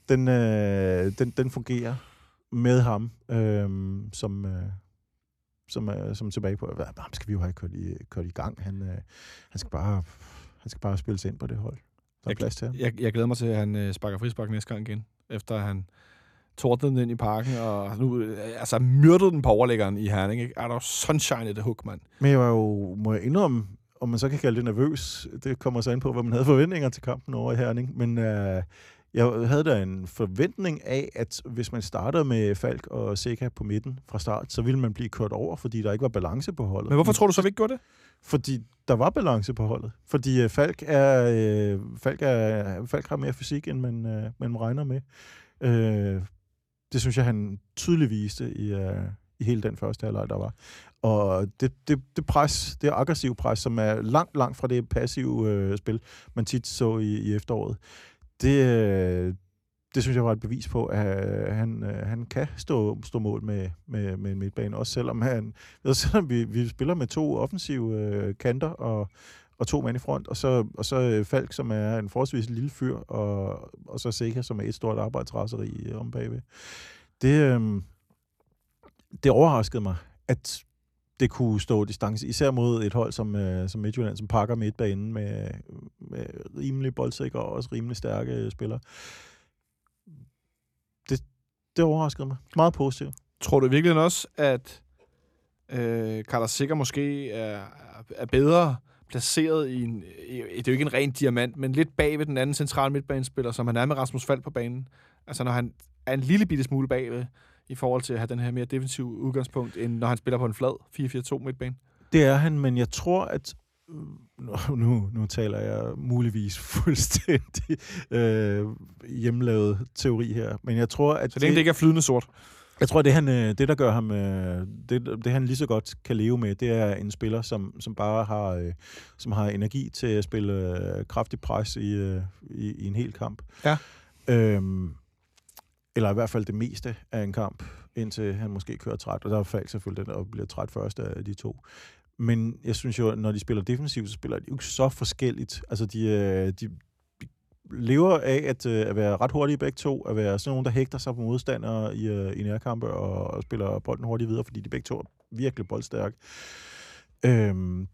den, øh, den, den fungerer med ham, øh, som, øh, som, øh, som tilbage på, ham skal vi jo have kørt i, kørt i gang. Han, øh, han, skal bare, han skal bare spille sig ind på det hold. Der er jeg, plads til ham. Jeg, jeg glæder mig til, at han øh, sparker frispark næste gang igen, efter han tordnede den ind i parken, og nu øh, altså, myrdede den på overlæggeren i Herning. Ikke? Er der sunshine i det hook, mand? Men jeg var jo, må jeg indrømme, om man så kan kalde det nervøs, det kommer så ind på, hvad man havde forventninger til kampen over i Herning. Men øh, jeg havde da en forventning af, at hvis man startede med Falk og Seca på midten fra start, så ville man blive kørt over, fordi der ikke var balance på holdet. Men hvorfor tror du så, vi ikke gjorde det? Fordi der var balance på holdet. Fordi øh, Falk, er, øh, Falk, er, Falk har mere fysik, end man, øh, man regner med. Øh, det synes jeg, han tydeligt viste i, øh, i hele den første halvleg, der var. Og det, det, det pres, det aggressive pres, som er langt, langt fra det passive øh, spil, man tit så i, i efteråret, det, øh, det synes jeg var et bevis på, at øh, han, øh, han kan stå, stå mål med, med, med en midtbane, også selvom, han, *laughs* ved, selvom vi, vi spiller med to offensive øh, kanter og, og to mand i front, og så, og så Falk, som er en forholdsvis lille fyr, og, og så Seca, som er et stort arbejdsraseri om bagved. Det, øh, det overraskede mig, at det kunne stå distance, især mod et hold som, øh, som Midtjylland, som pakker midtbanen med, med rimelig boldsikre og også rimelig stærke spillere. Det, det overraskede mig. Meget positivt. Tror du virkelig også, at øh, Carter Sikker måske er, er bedre placeret i en... Det er jo ikke en ren diamant, men lidt bag ved den anden centrale midtbanespiller, som han er med Rasmus Fald på banen. Altså når han er en lille bitte smule bagved, i forhold til at have den her mere defensiv udgangspunkt, end når han spiller på en flad 4-4-2 midtbane? Det er han, men jeg tror, at nu, nu taler jeg muligvis *laughs* fuldstændig øh, hjemmelavet teori her, men jeg tror, at... Så længe det, det ikke er flydende sort? Jeg tror, det, han, øh, det der gør ham, øh, det, det han lige så godt kan leve med, det er en spiller, som, som bare har, øh, som har energi til at spille kraftig pres i, i, i en hel kamp. Ja. Øhm, eller i hvert fald det meste af en kamp, indtil han måske kører træt. Og der er selvfølgelig den, og bliver træt først af de to. Men jeg synes jo, når de spiller defensivt, så spiller de jo ikke så forskelligt. Altså, de, øh, de lever af at, øh, at være ret hurtige begge to, at være sådan nogen, der hægter sig på modstandere i, øh, i nærkampe og, og spiller bolden hurtigt videre, fordi de begge to er virkelig boldstærke. Øhm,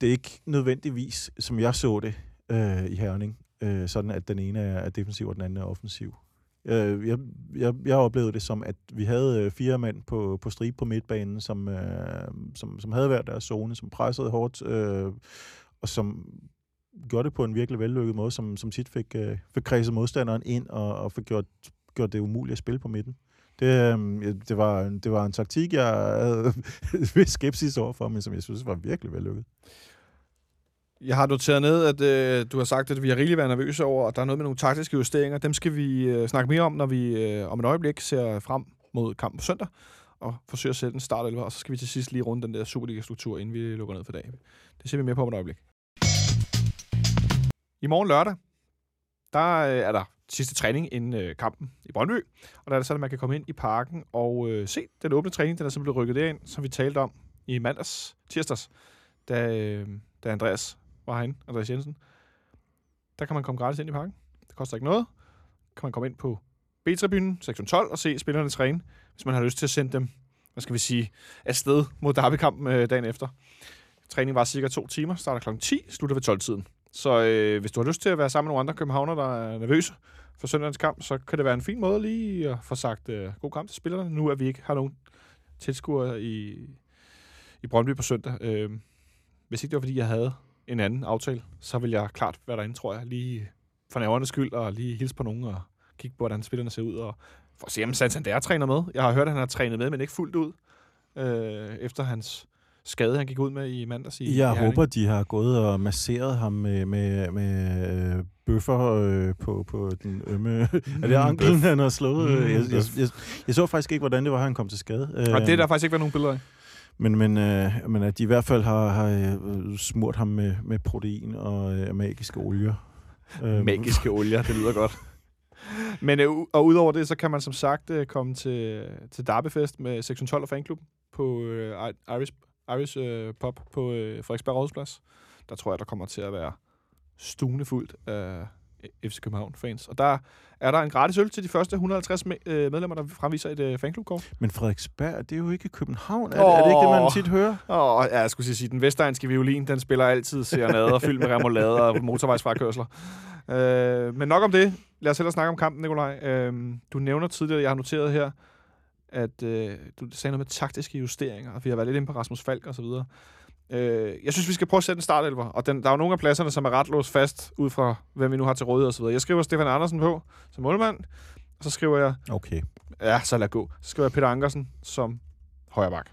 det er ikke nødvendigvis, som jeg så det øh, i Herning, øh, sådan at den ene er defensiv, og den anden er offensiv. Øh, jeg, jeg, jeg oplevede det som, at vi havde øh, fire mænd på, på stribe på midtbanen, som, øh, som, som havde været deres zone, som pressede hårdt, øh, og som gjorde det på en virkelig vellykket måde, som, som tit fik, øh, fik kredset modstanderen ind og, og fik gjort, gjort det umuligt at spille på midten. Det, øh, det, var, det var en taktik, jeg havde *laughs* vis skepsis overfor, men som jeg synes var virkelig vellykket. Jeg har noteret ned, at øh, du har sagt, at vi har rigeligt været nervøse over, og der er noget med nogle taktiske justeringer. Dem skal vi øh, snakke mere om, når vi øh, om et øjeblik ser frem mod kampen på søndag, og forsøger at sætte en start og så skal vi til sidst lige runde den der Superliga-struktur, inden vi lukker ned for dagen. Det ser vi mere på om et øjeblik. I morgen lørdag, der øh, er der sidste træning inden øh, kampen i Brøndby, og der er det sådan, at man kan komme ind i parken og øh, se den åbne træning, den er simpelthen rykket derind, som vi talte om i mandags, tirsdags, da, øh, da Andreas var herinde, Andreas Jensen. Der kan man komme gratis ind i parken. Det koster ikke noget. Kan man komme ind på B-tribunen, sektion 12, og se spillerne træne, hvis man har lyst til at sende dem, hvad skal vi sige, afsted mod derbykampen øh, dagen efter. Træningen var cirka to timer, starter kl. 10, slutter ved 12-tiden. Så øh, hvis du har lyst til at være sammen med nogle andre københavner, der er nervøse for søndagens kamp, så kan det være en fin måde lige at få sagt øh, god kamp til spillerne, nu at vi ikke har nogen tilskuere i, i Brøndby på søndag. Øh, hvis ikke det var, fordi jeg havde en anden aftale, så vil jeg klart være derinde, tror jeg, lige for nervernes skyld, og lige hilse på nogen og kigge på, hvordan spillerne ser ud, og for at se, om Santander træner med. Jeg har hørt, at han har trænet med, men ikke fuldt ud, øh, efter hans skade, han gik ud med i mandags i Jeg i håber, de har gået og masseret ham med, med, med øh, bøffer øh, på, på den ømme... Mm, *laughs* *laughs* er det anklen, han har slået? Mm, jeg, jeg, jeg, jeg så faktisk ikke, hvordan det var, han kom til skade. Og det er der øhm, faktisk ikke været nogen billeder af. Men, men, øh, men at de i hvert fald har, har øh, smurt ham med, med protein og øh, magiske olier. Øhm. Magiske olier, det lyder godt. *laughs* Men øh, og udover det, så kan man som sagt øh, komme til, til Derbyfest med 612 og fanklub på øh, Iris, Iris øh, Pop på øh, Frederiksberg Rådhusplads. Der tror jeg, der kommer til at være stuende fuldt af FC København-fans. Og der er der en gratis øl til de første 150 øh, medlemmer, der fremviser et øh, fanklubkort. Men Frederiksberg, det er jo ikke København. Er, oh. er det ikke det, man tit hører? Åh, oh, ja, jeg skulle sige, den vestegnske violin, den spiller altid serenader, fyldt med remoulade og motorvejsfrakørsler. Øh, men nok om det. Lad os hellere snakke om kampen, Nikolaj. Øh, du nævner tidligere, jeg har noteret her, at øh, du sagde noget med taktiske justeringer, og vi har været lidt inde på Rasmus Falk og så videre. Øh, jeg synes, vi skal prøve at sætte en startelver, og den, der er jo nogle af pladserne, som er ret låst fast, ud fra, hvem vi nu har til rådighed osv. Jeg skriver Stefan Andersen på som målmand, og så skriver jeg, Okay. ja, så lad gå, så skriver jeg Peter Ankersen som højre bak.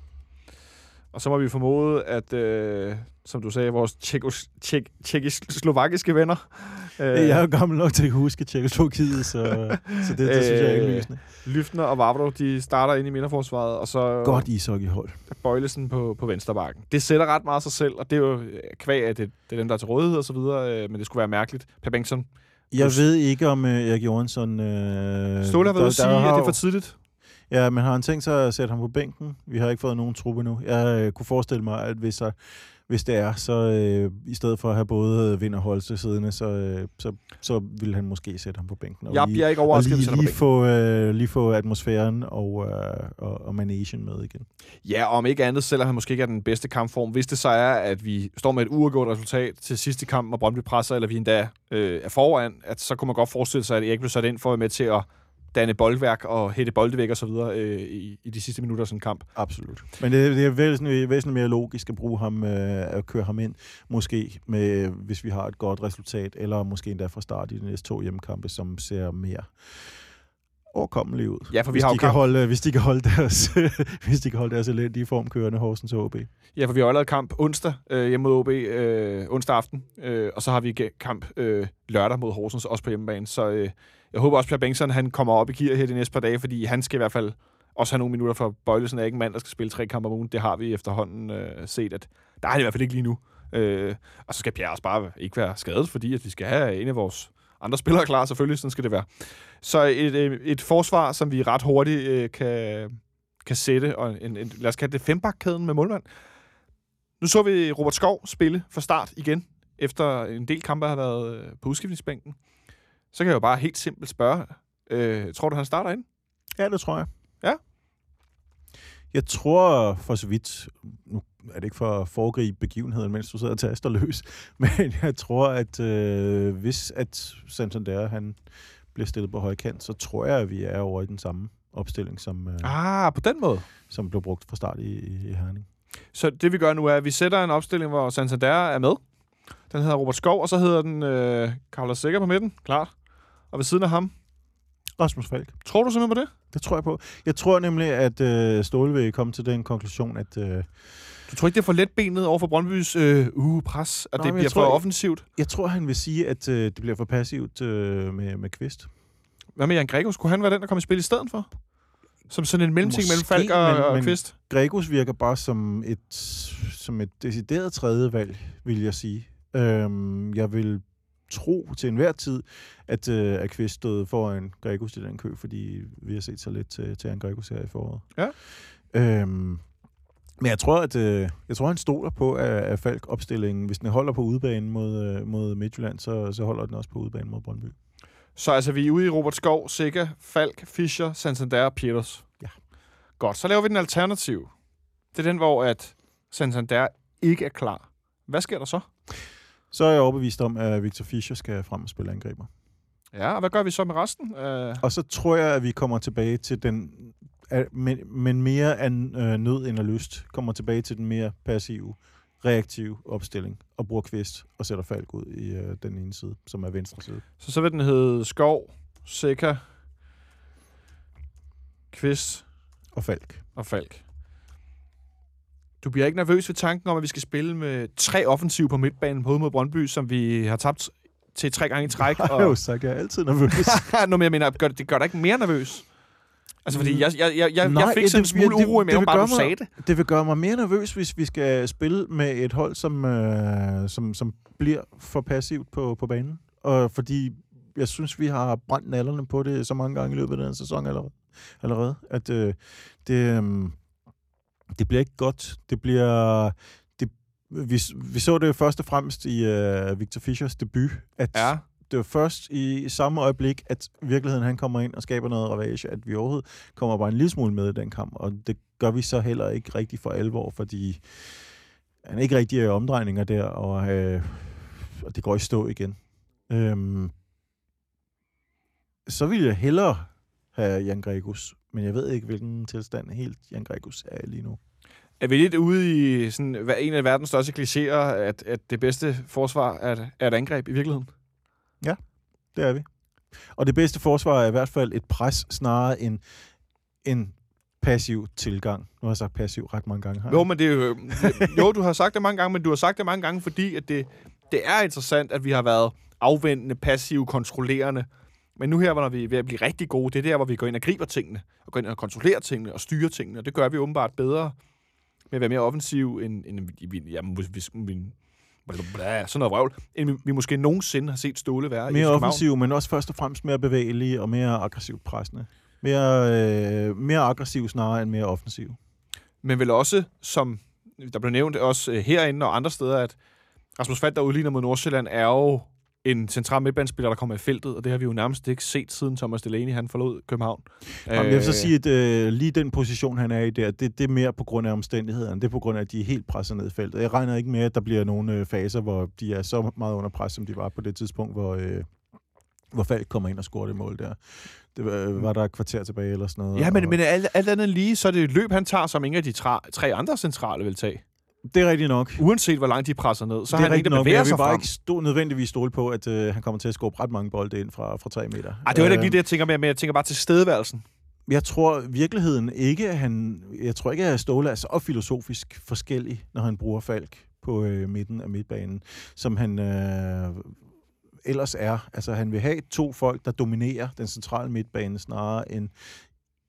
Og så må vi formode, at, øh, som du sagde, vores tjekos- tjek- tjekkoslovakiske venner... Øh. Jeg er jo gammel nok til at huske Tjekkoslovakiet, så, så det, det synes jeg er Øh, indlysende. Lyftner og Vavro, de starter ind i midterforsvaret, og så Godt ishockeyhold. Bøjlesen på, på vensterbakken. Det sætter ret meget sig selv, og det er jo øh, kvæg, at det, det er dem, der er til rådighed og så videre, øh, men det skulle være mærkeligt. Per Bengtsson. Jeg ved ikke, om uh, Erik Johansson... Uh, Ståle har været at sige, at det er for tidligt. Ja, men har han tænkt sig at sætte ham på bænken? Vi har ikke fået nogen truppe nu. Jeg øh, kunne forestille mig, at hvis, der, hvis det er, så øh, i stedet for at have både Vind og Holste siddende, så, øh, så, så vil han måske sætte ham på bænken. Og Jeg lige, bliver ikke overrasket, lige, lige, få, øh, lige få atmosfæren og, øh, og, og managen med igen. Ja, og om ikke andet, selvom han måske ikke er den bedste kampform. Hvis det så er, at vi står med et uafgjort resultat til sidste kamp, og Brøndby presser, eller vi endda øh, er foran, at så kunne man godt forestille sig, at Erik blev sat ind for at være med til at danne boldværk og hætte bolde væk og så videre øh, i, i de sidste minutter af sådan en kamp. Absolut. Men det, det er væsentligt, væsentligt mere logisk at bruge ham, øh, at køre ham ind, måske med, hvis vi har et godt resultat, eller måske endda fra start i de næste to hjemmekampe, som ser mere overkommelige ud. Ja, for vi hvis, har de kan kamp- holde, hvis de kan holde deres, *laughs* hvis de kan holde deres elendige form kørende Horsens og OB. Ja, for vi har allerede kamp onsdag øh, hjemme mod OB, øh, onsdag aften, øh, og så har vi kamp øh, lørdag mod Horsens, også på hjemmebane. Så øh, jeg håber også, at Per Bengtsson han kommer op i gear her de næste par dage, fordi han skal i hvert fald også have nogle minutter for Bøjlesen er ikke en mand, der skal spille tre kampe om ugen. Det har vi efterhånden øh, set, at der er det i hvert fald ikke lige nu. Øh, og så skal Pierre også bare ikke være skadet, fordi at vi skal have en af vores andre spillere klar, selvfølgelig, sådan skal det være. Så et, øh, et forsvar, som vi ret hurtigt øh, kan, kan sætte, og en, en, lad os kalde det fembakkæden med målmand. Nu så vi Robert Skov spille fra start igen, efter en del kampe har været øh, på udskiftningsbænken. Så kan jeg jo bare helt simpelt spørge, øh, tror du, han starter ind? Ja, det tror jeg. Ja. Jeg tror for så vidt, nu er det ikke for at foregribe begivenheden, mens du sidder og taster løs, *laughs* men jeg tror, at øh, hvis at Santander han bliver stillet på høj kant, så tror jeg, at vi er over i den samme opstilling, som, øh, Ah, på den måde. som blev brugt fra start i, i, i Herning. Så det vi gør nu er, at vi sætter en opstilling, hvor Santander er med. Den hedder Robert Skov, og så hedder den øh, Carlos Sikker på midten, klart. Og ved siden af ham, Rasmus Falk. tror du simpelthen på det? Det tror jeg på. Jeg tror nemlig, at øh, Ståle vil komme til den konklusion, at øh, Du tror ikke, det er for let benet over for Brøndbys øh, uh, pres, at Nej, det bliver jeg for tror- offensivt? jeg tror, han vil sige, at øh, det bliver for passivt øh, med, med Kvist. Hvad med Jan Gregos? Kunne han være den, der kommer i spil i stedet for? Som sådan en mellemting mellem Falk og, men- og Kvist? Gregus virker bare som et, som et decideret tredje valg, vil jeg sige. Øhm, jeg vil tro til enhver tid, at, øh, at Kvist stod foran Gregus i den kø, fordi vi har set så lidt til, til en Gregus her i foråret. Ja. Øhm, men jeg tror, at øh, jeg tror, han stoler på, at, at Falk opstillingen, hvis den holder på udebane mod, øh, mod Midtjylland, så, så holder den også på udebane mod Brøndby. Så altså, vi er ude i Robert Skov, Sikker, Falk, Fischer, Santander og Pieters. Ja. Godt, så laver vi den alternativ. Det er den, hvor at Santander ikke er klar. Hvad sker der så? Så er jeg overbevist om, at Victor Fischer skal frem og spille angriber. Ja, og hvad gør vi så med resten? Uh, Og så tror jeg, at vi kommer tilbage til den, af- men, men mere af øh, nød end af lyst, kommer tilbage til den mere passive, reaktive opstilling, og bruger kvist og sætter Falk ud i øh, den ene side, som er venstre side. så så vil den hedde Skov, Sikker, Kvist Og Falk. og Falk. Du bliver ikke nervøs ved tanken om, at vi skal spille med tre offensive på midtbanen på mod Brøndby, som vi har tabt til tre gange i træk. *laughs* Jeg har jo jeg er altid nervøs. *laughs* Nå, men jeg mener, gør, det- det gør dig ikke mere nervøs? Altså, fordi jeg, jeg, jeg, jeg, Nej, jeg fik sådan en smule det- uro i maven, vil bare gøre du mig- sagde det. det vil gøre mig mere nervøs, hvis vi skal spille med et hold, som, øh, som, som bliver for passivt på, på banen. Og fordi jeg synes, vi har brændt nallerne på det så mange gange i løbet af den sæson allerede, allerede at øh, det, øh, det bliver ikke godt. Det bliver... Det, vi, vi så det først og fremmest i øh, Victor Fischers debut, at Ja det var først i samme øjeblik, at virkeligheden han kommer ind og skaber noget ravage, at vi overhovedet kommer bare en lille smule med i den kamp, og det gør vi så heller ikke rigtig for alvor, fordi han er ikke rigtig øh, omdrejninger der, og, øh, og det går i stå igen. Øhm, så vil jeg hellere have Jan Gregus, men jeg ved ikke, hvilken tilstand helt Jan Gregus er lige nu. er vi lidt ude i sådan, hvad- en af verdens største klichéer, at, at det bedste forsvar er, et- er et angreb i virkeligheden? Det er vi. Og det bedste forsvar er i hvert fald et pres, snarere end en passiv tilgang. Nu har jeg sagt passiv ret mange gange her. Jo, men det er jo, *laughs* jo, du har sagt det mange gange, men du har sagt det mange gange, fordi at det, det er interessant, at vi har været afventende, passive, kontrollerende. Men nu her, hvor vi er ved at blive rigtig gode, det er der, hvor vi går ind og griber tingene, og går ind og kontrollerer tingene, og styrer tingene, og det gør vi åbenbart bedre med at være mere offensiv, end, end vi, ja, hvis, vi, sådan noget vrøvl, end vi, vi måske nogensinde har set Ståle være i mere København. offensiv, men også først og fremmest mere bevægelig og mere aggressivt pressende. Mere, øh, mere aggressiv snarere end mere offensiv. men vel også, som der blev nævnt også øh, herinde og andre steder, at Rasmus Falk, der udligner mod Nordsjælland, er jo en central midtbanespiller, der kommer i feltet, og det har vi jo nærmest ikke set, siden Thomas Delaney han forlod København. Jamen, jeg vil så sige, at øh, lige den position, han er i der, det, det er mere på grund af omstændighederne. Det er på grund af, at de er helt presset ned i feltet. Jeg regner ikke med, at der bliver nogle øh, faser, hvor de er så meget under pres, som de var på det tidspunkt, hvor, øh, hvor Falk kommer ind og scorer det mål der. Det var, var der et kvarter tilbage eller sådan noget. Ja, men, og, men alt, alt andet lige, så er det et løb, han tager, som ingen af de tra- tre andre centrale vil tage. Det er rigtigt nok. Uanset hvor langt de presser ned, så det er han ikke, nok, jeg vil bare frem. ikke stå, nødvendigvis stole på, at øh, han kommer til at skubbe ret mange bolde ind fra, fra 3 meter. Ej, det var heller ikke Øh, lige det, jeg tænker med, men jeg tænker bare til stedværelsen. Jeg tror virkeligheden ikke, at han... Jeg tror ikke, at Ståle er så filosofisk forskellig, når han bruger Falk på øh, midten af midtbanen, som han øh, ellers er. Altså, han vil have to folk, der dominerer den centrale midtbane, snarere end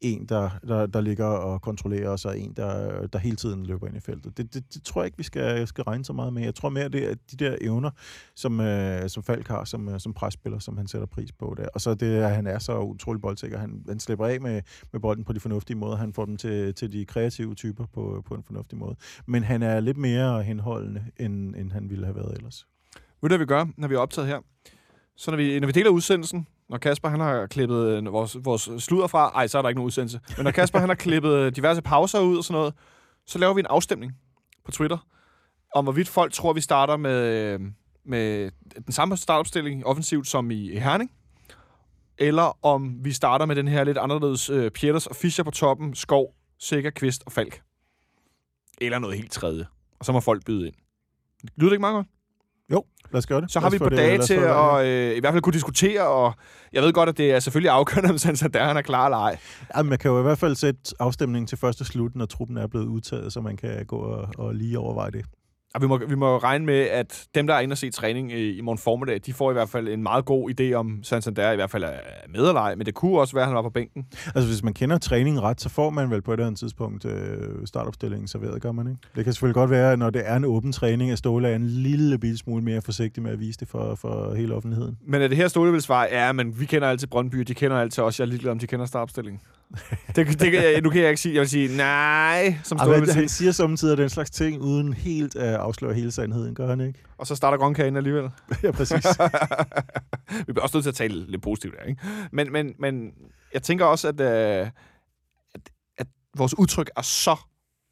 en, der, der, der ligger og kontrollerer, og så en, der, der hele tiden løber ind i feltet. Det, det, det tror jeg ikke, vi skal, skal regne så meget med. Jeg tror mere, det er de der evner, som, øh, som Falk har som, øh, som presspiller, som han sætter pris på der. Og så det, at han er så utrolig boldsikker. Han, han slipper af med, med bolden på de fornuftige måder. Han får dem til, til de kreative typer på, på en fornuftig måde. Men han er lidt mere henholdende, end, end han ville have været ellers. Ved du, hvad vi gør, når vi er optaget her? Så når vi, når vi deler udsendelsen, når Kasper han har klippet øh, vores, vores sludder fra, ej, så er der ikke nogen udsendelse, men når Kasper han har klippet øh, diverse pauser ud og sådan noget, så laver vi en afstemning på Twitter, om hvorvidt folk tror, vi starter med, øh, med den samme startopstilling offensivt som i i Herning, eller om vi starter med den her lidt anderledes øh, Pieters og Fischer på toppen, Skov, Sikker, Kvist og Falk. Eller noget helt tredje. Og så må folk byde ind. Lyder det ikke meget godt? Lad os gøre det. Så har vi på dage til at øh, i hvert fald kunne diskutere, og jeg ved godt, at det er selvfølgelig afgørende, *laughs* om Santander han er klar eller ej. Ja, man kan jo i hvert fald sætte afstemningen til første slut, når truppen er blevet udtaget, så man kan gå og, og lige overveje det. Og vi må, vi må regne med, at dem, der er inde og se træning i, i morgen formiddag, de får i hvert fald en meget god idé om Santander i hvert fald er med eller ej, men det kunne også være, at han var på bænken. Altså, hvis man kender træningen ret, så får man vel på et eller andet tidspunkt øh, startopstillingen serveret, gør man ikke? Det kan selvfølgelig godt være, når det er en åben træning, at Ståle er en lille bitte smule mere forsigtig med at vise det for, for hele offentligheden. Men er det her Ståle vil svare, ja, men vi kender altid Brøndby, de kender altid os. Jeg er ligeglad, om de kender startopstillingen. Det, det, nu kan jeg ikke sige, jeg vil sige, nej, som Altså, sige. han siger samtidig den slags ting, uden helt at afsløre hele sandheden, gør han ikke? Og så starter grønkage alligevel. *laughs* ja, præcis. *laughs* vi bliver også nødt til at tale lidt positivt der, ikke? Men, men, men jeg tænker også, at, øh, at, at vores udtryk er så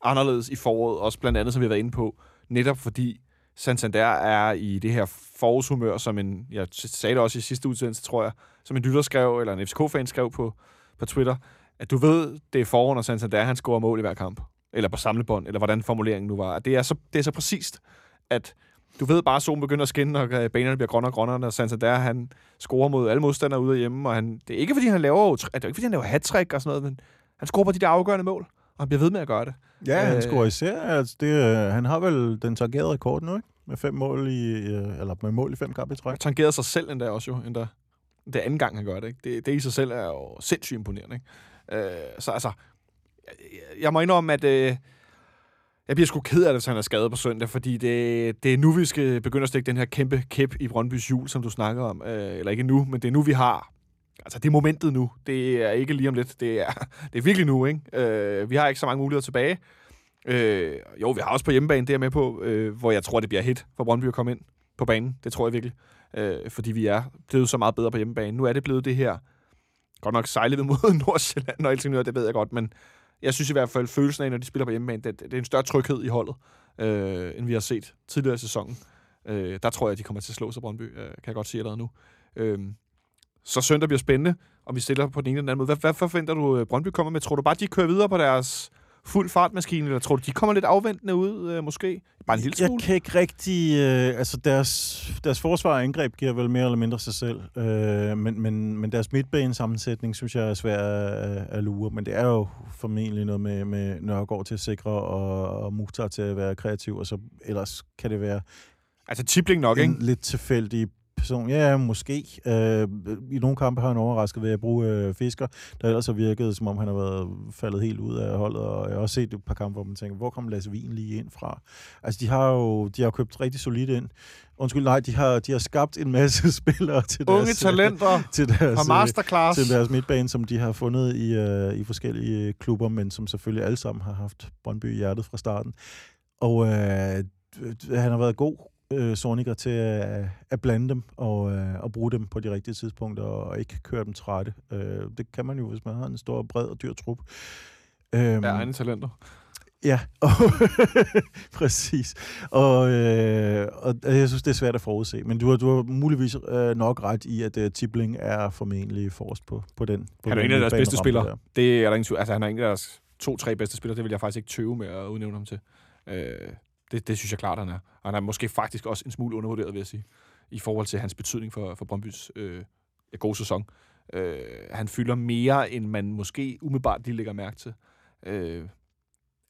anderledes i foråret, også blandt andet, som vi har været inde på, netop fordi Santander er i det her forårshumør, som en, jeg sagde det også i sidste udsendelse, tror jeg, som en lytter skrev, eller en FCK-fan skrev på, på Twitter, at du ved, det er forår, når Santander han scorer mål i hver kamp. Eller på samlebånd, eller hvordan formuleringen nu var. Det er så, det er så præcist, at du ved bare, at solen begynder at skinne, og øh, banerne bliver grønnere og grønnere, når Santander han scorer mod alle modstandere ude hjemme. Og han, det er ikke, fordi han laver, det er ikke, fordi han laver hat og sådan noget, men han scorer på de der afgørende mål, og han bliver ved med at gøre det. ja, han Øh. scorer især. Altså, det, øh, han har vel den tangerede rekord nu, ikke? Med fem mål i, øh, eller med mål i fem kampe i træk. Han tangerede sig selv endda også jo, endda. Det er anden gang, han gør det. Ikke? Det, det i sig selv er jo sindssygt imponerende. Ikke? Øh, så altså, jeg, jeg må indrømme, at øh, jeg bliver sgu ked af det, hvis han er skadet på søndag, fordi det, det er nu, vi skal begynde at stikke den her kæmpe kæp i Brøndbys jul, som du snakker om. Øh, eller ikke nu, men det er nu, vi har. Altså, det er momentet nu. Det er ikke lige om lidt. Det er, *laughs* det er virkelig nu, ikke? Øh, vi har ikke så mange muligheder tilbage. Øh, jo, vi har også på hjemmebane, det er med på, øh, hvor jeg tror, det bliver hit for Brøndby at komme ind på banen. Det tror jeg virkelig. Øh, fordi vi er blevet så meget bedre på hjemmebane. Nu er det blevet det her, godt nok sejle ved mod *laughs* Nordsjælland og Helsingør, det ved jeg godt, men jeg synes i hvert fald, følelsen af, når de spiller på hjemmebane, det, det er en større tryghed i holdet, øh, end vi har set tidligere i sæsonen. Øh, der tror jeg, at de kommer til at slå sig Brøndby, øh, kan jeg godt sige allerede nu. Øh, så søndag bliver spændende, om vi stiller på den ene eller den anden måde. Hvad, hvad forventer du, øh, Brøndby kommer med? Tror du bare, de kører videre på deres fuld fartmaskine, eller tror du, de kommer lidt afventende ud, øh, måske? Bare en lille Jeg smule? kan ikke rigtig... Øh, altså, deres, deres forsvar og angreb giver vel mere eller mindre sig selv. Øh, men, men, men deres midtbanesammensætning, synes jeg, er svær at, at lure. Men det er jo formentlig noget med, med Nørgaard til at sikre, og, og Mukhtar til at være kreativ, og så ellers kan det være Altså Tibling nok, ikke? lidt tilfældig person. Ja, måske. Øh, I nogle kampe har han overrasket ved at bruge øh, Fisker, der ellers har virket, som om han har været faldet helt ud af holdet, og jeg har også set et par kampe, hvor man tænker, hvor kom Lasse Wien lige ind fra? Altså, de har jo de har købt rigtig solidt ind. Undskyld, nej, de har, de har skabt en masse *laughs* spillere til Unge deres, talenter *laughs* til deres, fra masterclass. til deres midtbane, som de har fundet i, øh, i forskellige klubber, men som selvfølgelig alle sammen har haft Brøndby i hjertet fra starten. Og øh, han har været god, øh, Sorniger, til at, at blande dem og, øh, og bruge dem på de rigtige tidspunkter og ikke køre dem trætte. Øh, det kan man jo, hvis man har en stor, bred og dyr trup. Øhm, Ja, egne talenter. Ja, og *laughs* præcis. Og, øh, og jeg synes, det er svært at forudse. Men du har, du har muligvis øh, nok ret i, at uh, Tibling er formentlig forrest på, på den. På Han er en af deres bedste spillere. Det er der ingen. Altså, han er en af deres to-tre bedste spillere. Det vil jeg faktisk ikke tøve med at udnævne ham til. Øh, det, det synes jeg klart, han er. Og han er måske faktisk også en smule undervurderet, vil jeg sige, i forhold til hans betydning for, for Brøndbys øh, gode sæson. Øh, han fylder mere, end man måske umiddelbart lige lægger mærke til. Øh,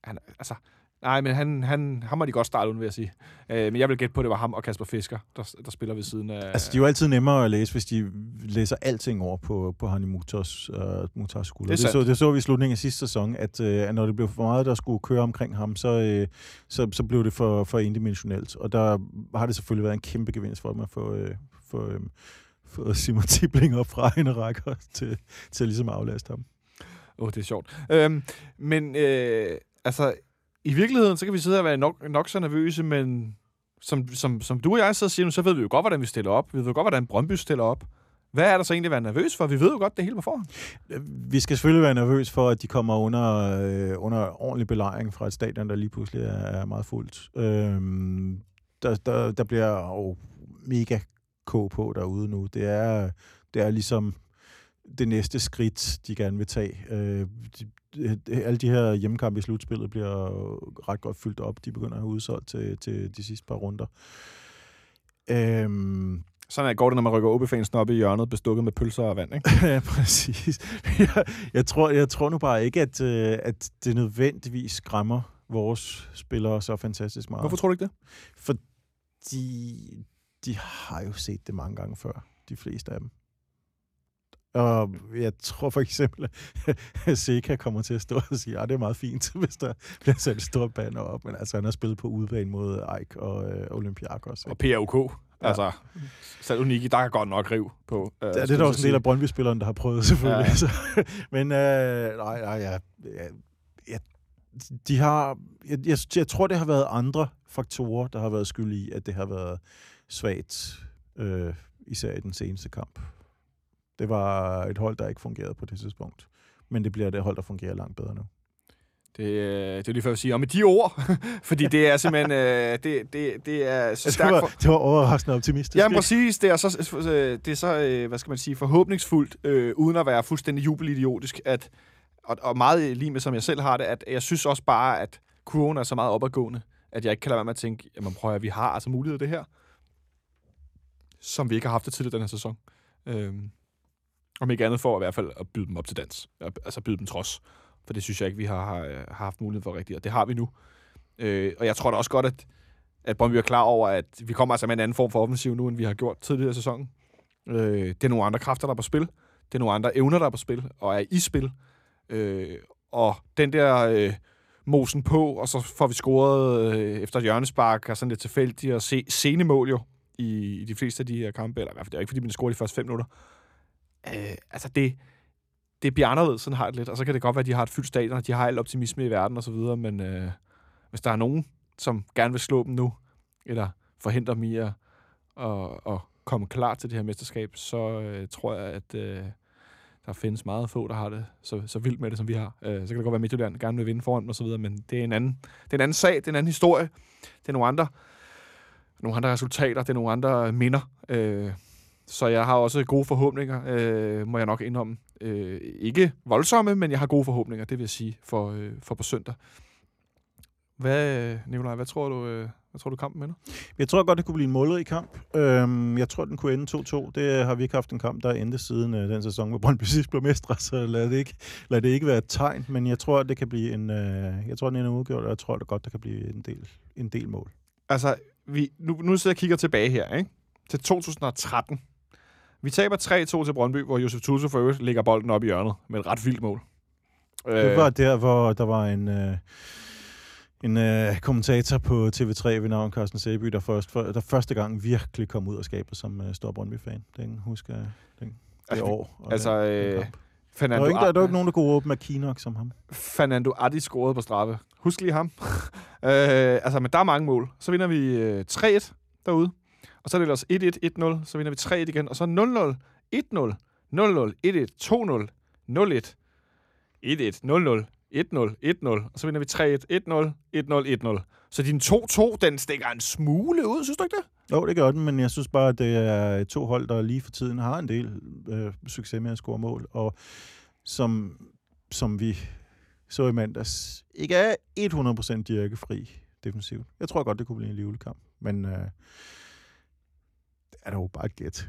han, altså, nej, men han, han, ham har de godt startet uden, vil jeg sige. Øh, men jeg vil gætte på, at det var ham og Kasper Fisker, der, der spiller ved siden af... Altså, de er jo altid nemmere at læse, hvis de læser alting over på, på Hani Muhtars, uh, Muhtars skulder. Det Det, så, det så vi i slutningen af sidste sæson, at, at når det blev for meget, der skulle køre omkring ham, så, uh, så, så blev det for, for indimensionelt. Og der har det selvfølgelig været en kæmpe gevinst for dem at få, uh, få, uh, få Simon Tibling op fra en rækker til, til ligesom at aflaste ham. Åh, oh, det er sjovt. Øhm, men øh, altså, i virkeligheden, så kan vi sidde og være nok, nok så nervøse, men som, som, som du og jeg sidder og siger nu, så ved vi jo godt, hvordan vi stiller op. Vi ved jo godt, hvordan Brøndby stiller op. Hvad er der så egentlig at være nervøs for? Vi ved jo godt det hele på forhånd. Vi skal selvfølgelig være nervøs for, at de kommer under, øh, under ordentlig belejring fra et stadion, der lige pludselig er, er meget fuldt. Øhm, der, der, der bliver jo mega k på derude nu. Det er, det er ligesom det næste skridt, de gerne vil tage. Øh, de, alle de her hjemmekampe i slutspillet bliver ret godt fyldt op. De begynder at have udsolgt til, til de sidste par runder. Øhm, Sådan går det, når man rykker OB-fansen op i hjørnet, bestukket med pølser og vand, ikke? *laughs* ja, præcis. Jeg, jeg, tror, jeg tror nu bare ikke, at, øh, at det nødvendigvis skræmmer vores spillere så fantastisk meget. Hvorfor tror du ikke det? De, de har jo set det mange gange før, de fleste af dem. Og jeg tror for eksempel, at Seca kommer til at stå og sige, at det er meget fint, *laughs* hvis der bliver sat et stort banner op. Men altså, han har spillet på udebane mod Eik og øh, Olympiakos. Og? PAOK. Ja. Altså, Saloniki, der er godt nok riv på. Øh, Ja, det er der også en del af Brøndby-spillerne, der har prøvet, *laughs* selvfølgelig. Ja, Ja. Men øh, nej, nej, ja, ja, ja, de har... Jeg, jeg, jeg tror, det har været andre faktorer, der har været skyld i, at det har været svagt, øh, især i den seneste kamp. Det var et hold, der ikke fungerede på det tidspunkt. Men det bliver det hold, der fungerer langt bedre nu. Det, øh, det er lige før at sige, og med de ord, *laughs* fordi det er simpelthen, øh, det, det, det er så Det stærkt. var, For, det var overraskende optimistisk. Ja, præcis. Det er så, øh, det er så hvad skal man sige, forhåbningsfuldt, øh, uden at være fuldstændig jubelidiotisk, at, og, og meget lige med, som jeg selv har det, at jeg synes også bare, at kurven er så meget opadgående, at jeg ikke kan lade være med at tænke, jamen prøv at vi har altså mulighed det her, som vi ikke har haft det tidligere den her sæson. Øhm, om ikke andet for i hvert fald at byde dem op til dans. Altså byde dem trods. For det synes jeg ikke, vi har, har, har haft mulighed for rigtigt, og det har vi nu. Øh, og jeg tror da også godt, at, at Brøndby er klar over, at vi kommer altså med en anden form for offensiv nu, end vi har gjort tidligere i sæsonen. Øh, det er nogle andre kræfter, der er på spil. Det er nogle andre evner, der er på spil, og er i spil. Øh, og den der øh, mosen på, og så får vi scoret øh, efter et hjørnespark, og sådan lidt tilfældigt, og se, sene mål jo i, i de fleste af de her kampe, eller i hvert fald det er ikke, fordi vi scorer de første fem minutter. Øh, altså det, det bliver anderledes, sådan har det lidt. Og så kan det godt være, at de har et fyldt stadion, og de har al optimisme i verden og så videre, men øh, hvis der er nogen, som gerne vil slå dem nu, eller forhindre dem i at, at, at komme klar til det her mesterskab, så øh, tror jeg, at øh, der findes meget få, der har det så, så vildt med det, som vi har. Øh, så kan det godt være, at Midtjylland gerne vil vinde foran dem og så videre, men det er en anden, det er en anden sag, det er en anden historie. Det er nogle andre, nogle andre resultater, det er nogle andre minder. Øh, så jeg har også gode forhåbninger, øh, må jeg nok indrømme. øh, ikke voldsomme, men jeg har gode forhåbninger, det vil jeg sige, for, øh, for på søndag. Hvad, Nikolaj, hvad tror du, øh, hvad tror du kampen ender? Jeg tror godt, det kunne blive en målrig kamp. Øhm, jeg tror, den kunne ende 2-2. Det har vi ikke haft en kamp, der endte siden øh, den sæson, hvor Brøndby sidst blev mestre, så lad det, ikke, lad det ikke være et tegn. Men jeg tror, det kan blive en, øh, jeg tror, den ender udgjort, og jeg tror det godt, der kan blive en del, en del mål. Altså, vi, nu, nu sidder jeg og kigger tilbage her, ikke? Til 2013. Vi taber 3-2 til Brøndby, hvor Josef Tusse for øvrigt lægger bolden op i hjørnet med et ret vildt mål. Det var der, hvor der var en... Øh, en øh, kommentator på TV3 ved navn Carsten Sæby, der, først, for, der første gang virkelig kom ud af skabet som øh, stor Brøndby-fan. Den husker jeg den, det Altså, år. og altså, den- den øh, kamp. der, Fernando, var ikke, der, der var ikke nogen, der kunne råbe McKinnock som ham. Fernando Adi scorede på straffe. Husk lige ham. *laughs* øh, altså, men der er mange mål. Så vinder vi øh, 3-1 derude. Og så er det ellers 1-1, 1-0. Så vinder vi 3-1 igen. Og så 0-0, 1-0, 0-0, 1-1, 2-0, 0-1, 1-1, 0-0, 1-0, 1-0. Og så vinder vi 3-1, 1-0, 1-0, 1-0. Så din 2-2, den stikker en smule ud, synes du ikke det? Jo, det gør den, men jeg synes bare, at det er to hold, der lige for tiden har en del øh, succes med at score mål, og som, som vi så i mandags, ikke er 100% dirkefri defensivt. Jeg tror godt, det kunne blive en livlig kamp, men øh, det er dog bare et gæt.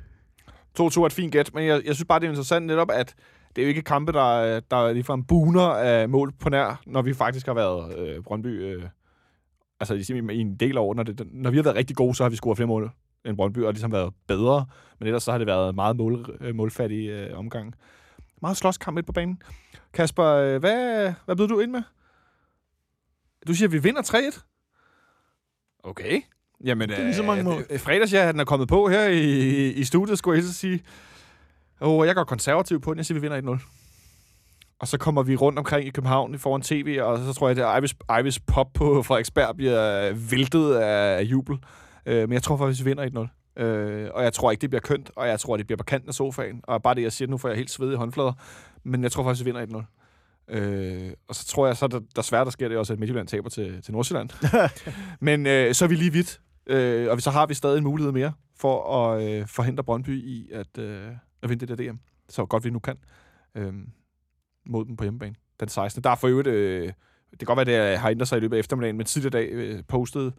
2-2 er et fint gæt, men jeg, jeg synes bare, det er interessant netop, at det er jo ikke kampe, der, der ligefrem buner af mål på nær, når vi faktisk har været øh, Brøndby... Øh, altså i, i en del år, når, det, når vi har været rigtig gode, så har vi scoret flere mål end Brøndby, og ligesom været bedre. Men ellers så har det været meget mål, øh, målfattig øh, omgang. Meget slåskamp lidt på banen. Kasper, øh, hvad, hvad blev du ind med? Du siger, at vi vinder 3-1? Okay. Jamen, Det er lige så mange mål. Øh, fredags, ja, den er kommet på her i, i studiet, skulle jeg så sige. Og jeg går konservativ på den. Jeg siger, vi vinder 1-0. Og så kommer vi rundt omkring i København foran tv, og så tror jeg, at Ivis, Ivis Pop på Frederiksberg bliver væltet af, jubel. Øh, men jeg tror faktisk, vi vinder 1-0. Øh, og jeg tror ikke, det bliver kønt, og jeg tror, det bliver på kanten af sofaen. Og bare det, jeg siger nu, får jeg helt svedige håndflader. Men jeg tror faktisk, vi vinder 1-0. Øh, og så tror jeg, så er der, der svært, der sker det også, at Midtjylland taber til, til Nordsjælland. *laughs* Men øh, så er vi lige vidt. Øh, og så har vi stadig en mulighed mere for at øh, forhindre Brøndby i at, øh, at vinde det der DM. Så godt vi nu kan. Øh, mod dem på hjemmebane. Den 16. Der er for øvrigt... Øh, det kan godt være, det har ændret sig i løbet af eftermiddagen, men tidligere dag øh, postede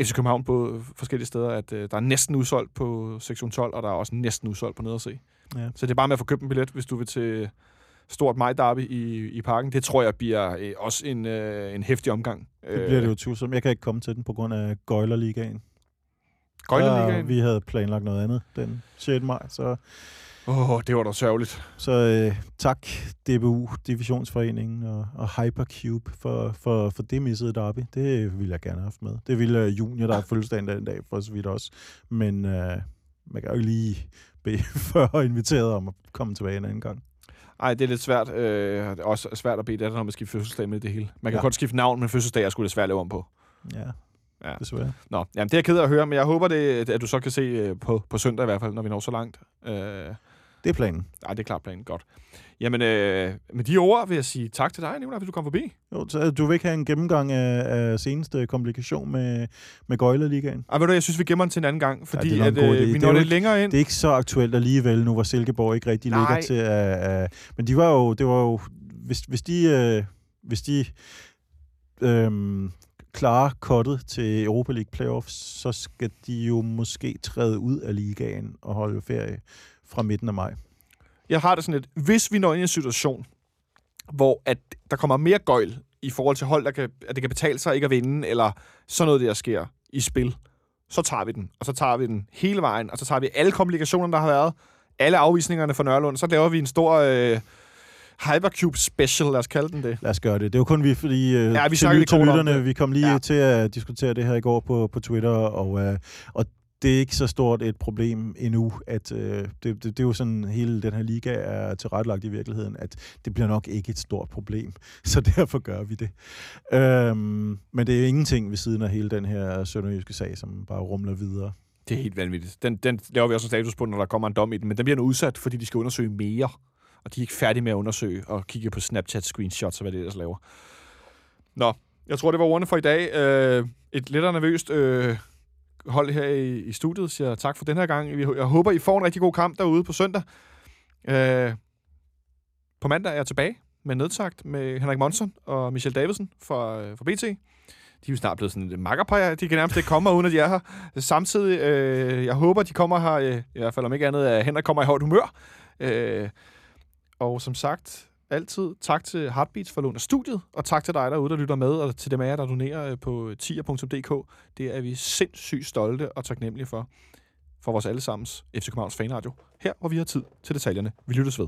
FC København på forskellige steder, at øh, der er næsten udsolgt på sektion 12, og der er også næsten udsolgt på Nederse. Ja. Så det er bare med at få købt en billet, hvis du vil til stort maj-derby i, i parken. Det tror jeg bliver øh, også en, øh, en hæftig omgang. Det bliver det jo tvivlsomt. Jeg kan ikke komme til den på grund af Gøjlerligaen. Gøjlerligaen. Der, Vi havde planlagt noget andet den 6. maj, så, Åh, oh, det var da sørgeligt. så øh, tak DBU, Divisionsforeningen og, og Hypercube for, for, for det missede derby. Det ville jeg gerne have haft med. Det ville øh, Junior, der er fødselsdagen den dag, for så vidt også. Men øh, man kan jo ikke lige bede *laughs* før inviteret om at komme tilbage en anden gang. Ej, det er lidt svært. Øh, det er også svært at bede datteren om at skifte fødselsdag med det hele. Man kan Ja. godt skifte navn, men fødselsdag er sgu lidt svært at lave om på. Ja, Ja. desværre. Nå, jamen, det er jeg ked af at høre, men jeg håber, det, at du så kan se øh, på, på søndag i hvert fald, når vi når så langt. Øh, Det er planen. ej, det er klart planen. Godt. Jamen, øh, med de ord vil jeg sige tak til dig, Nicolaj, hvis du kom forbi. Jo, så øh, du vil ikke have en gennemgang af, af seneste komplikation med, med Gøjlerligaen? Ej, ved du, jeg synes, vi gemmer den til en anden gang, fordi det er at, øh, vi Det når er lidt længere ind. Det er ikke så aktuelt alligevel, nu hvor Silkeborg ikke rigtig Nej. ligger til at... Uh, men de var jo... Det var jo hvis, hvis de... Uh, hvis de øhm, klarer kottet til Europa League Playoffs, så skal de jo måske træde ud af ligaen og holde ferie fra midten af maj. Jeg har det sådan lidt, hvis vi når ind i en situation, hvor at der kommer mere gøjl i forhold til hold, der kan, at det kan betale sig ikke at vinde, eller sådan noget, der sker i spil, så tager vi den. Og så tager vi den hele vejen, og så tager vi alle komplikationerne, der har været, alle afvisningerne for Nørlund, så laver vi en stor øh, Hypercube special, lad os kalde den det. Lad os gøre det. Det var kun vi, fordi øh, Ja, vi til, til lytterne, vi kom lige ja. til at diskutere det her i går på, på Twitter, og, øh, og det er ikke så stort et problem endnu, at øh, det, det, det er jo sådan, hele den her liga er tilrettelagt i virkeligheden, at det bliver nok ikke et stort problem, *laughs* så derfor gør vi det. Øhm, men det er jo ingenting ved siden af hele den her sønderjyske sag, som bare rumler videre. Det er helt vanvittigt. Den, den laver vi også en status på, når der kommer en dom i den, men den bliver nu udsat, fordi de skal undersøge mere. Og de er ikke færdige med at undersøge og kigge på Snapchat-screenshots og hvad det ellers laver. Nå, jeg tror, det var ordene for i dag. Øh, et lidt nervøst øh, hold her i, i studiet siger tak for den her gang. Jeg håber, I får en rigtig god kamp derude på søndag. Øh, på mandag er jeg tilbage med nedsagt med Henrik Monson og Michelle Davidsen fra, øh, fra BT. De er jo snart blevet sådan et makkerpar. De kan nærmest ikke komme her, uden at de er her. Samtidig, øh, jeg håber, de kommer her, øh, i hvert fald om ikke andet, at Henrik kommer i højt humør. Øh, og som sagt, altid tak til Heartbeats for lån af studiet, og tak til dig derude, der lytter med, og til dem af jer, der donerer øh, på tier.dk. Det er vi sindssygt stolte og taknemmelige for, for vores allesammens FC Københavns fanradio. Her, hvor vi har tid til detaljerne. Vi lyttes ved.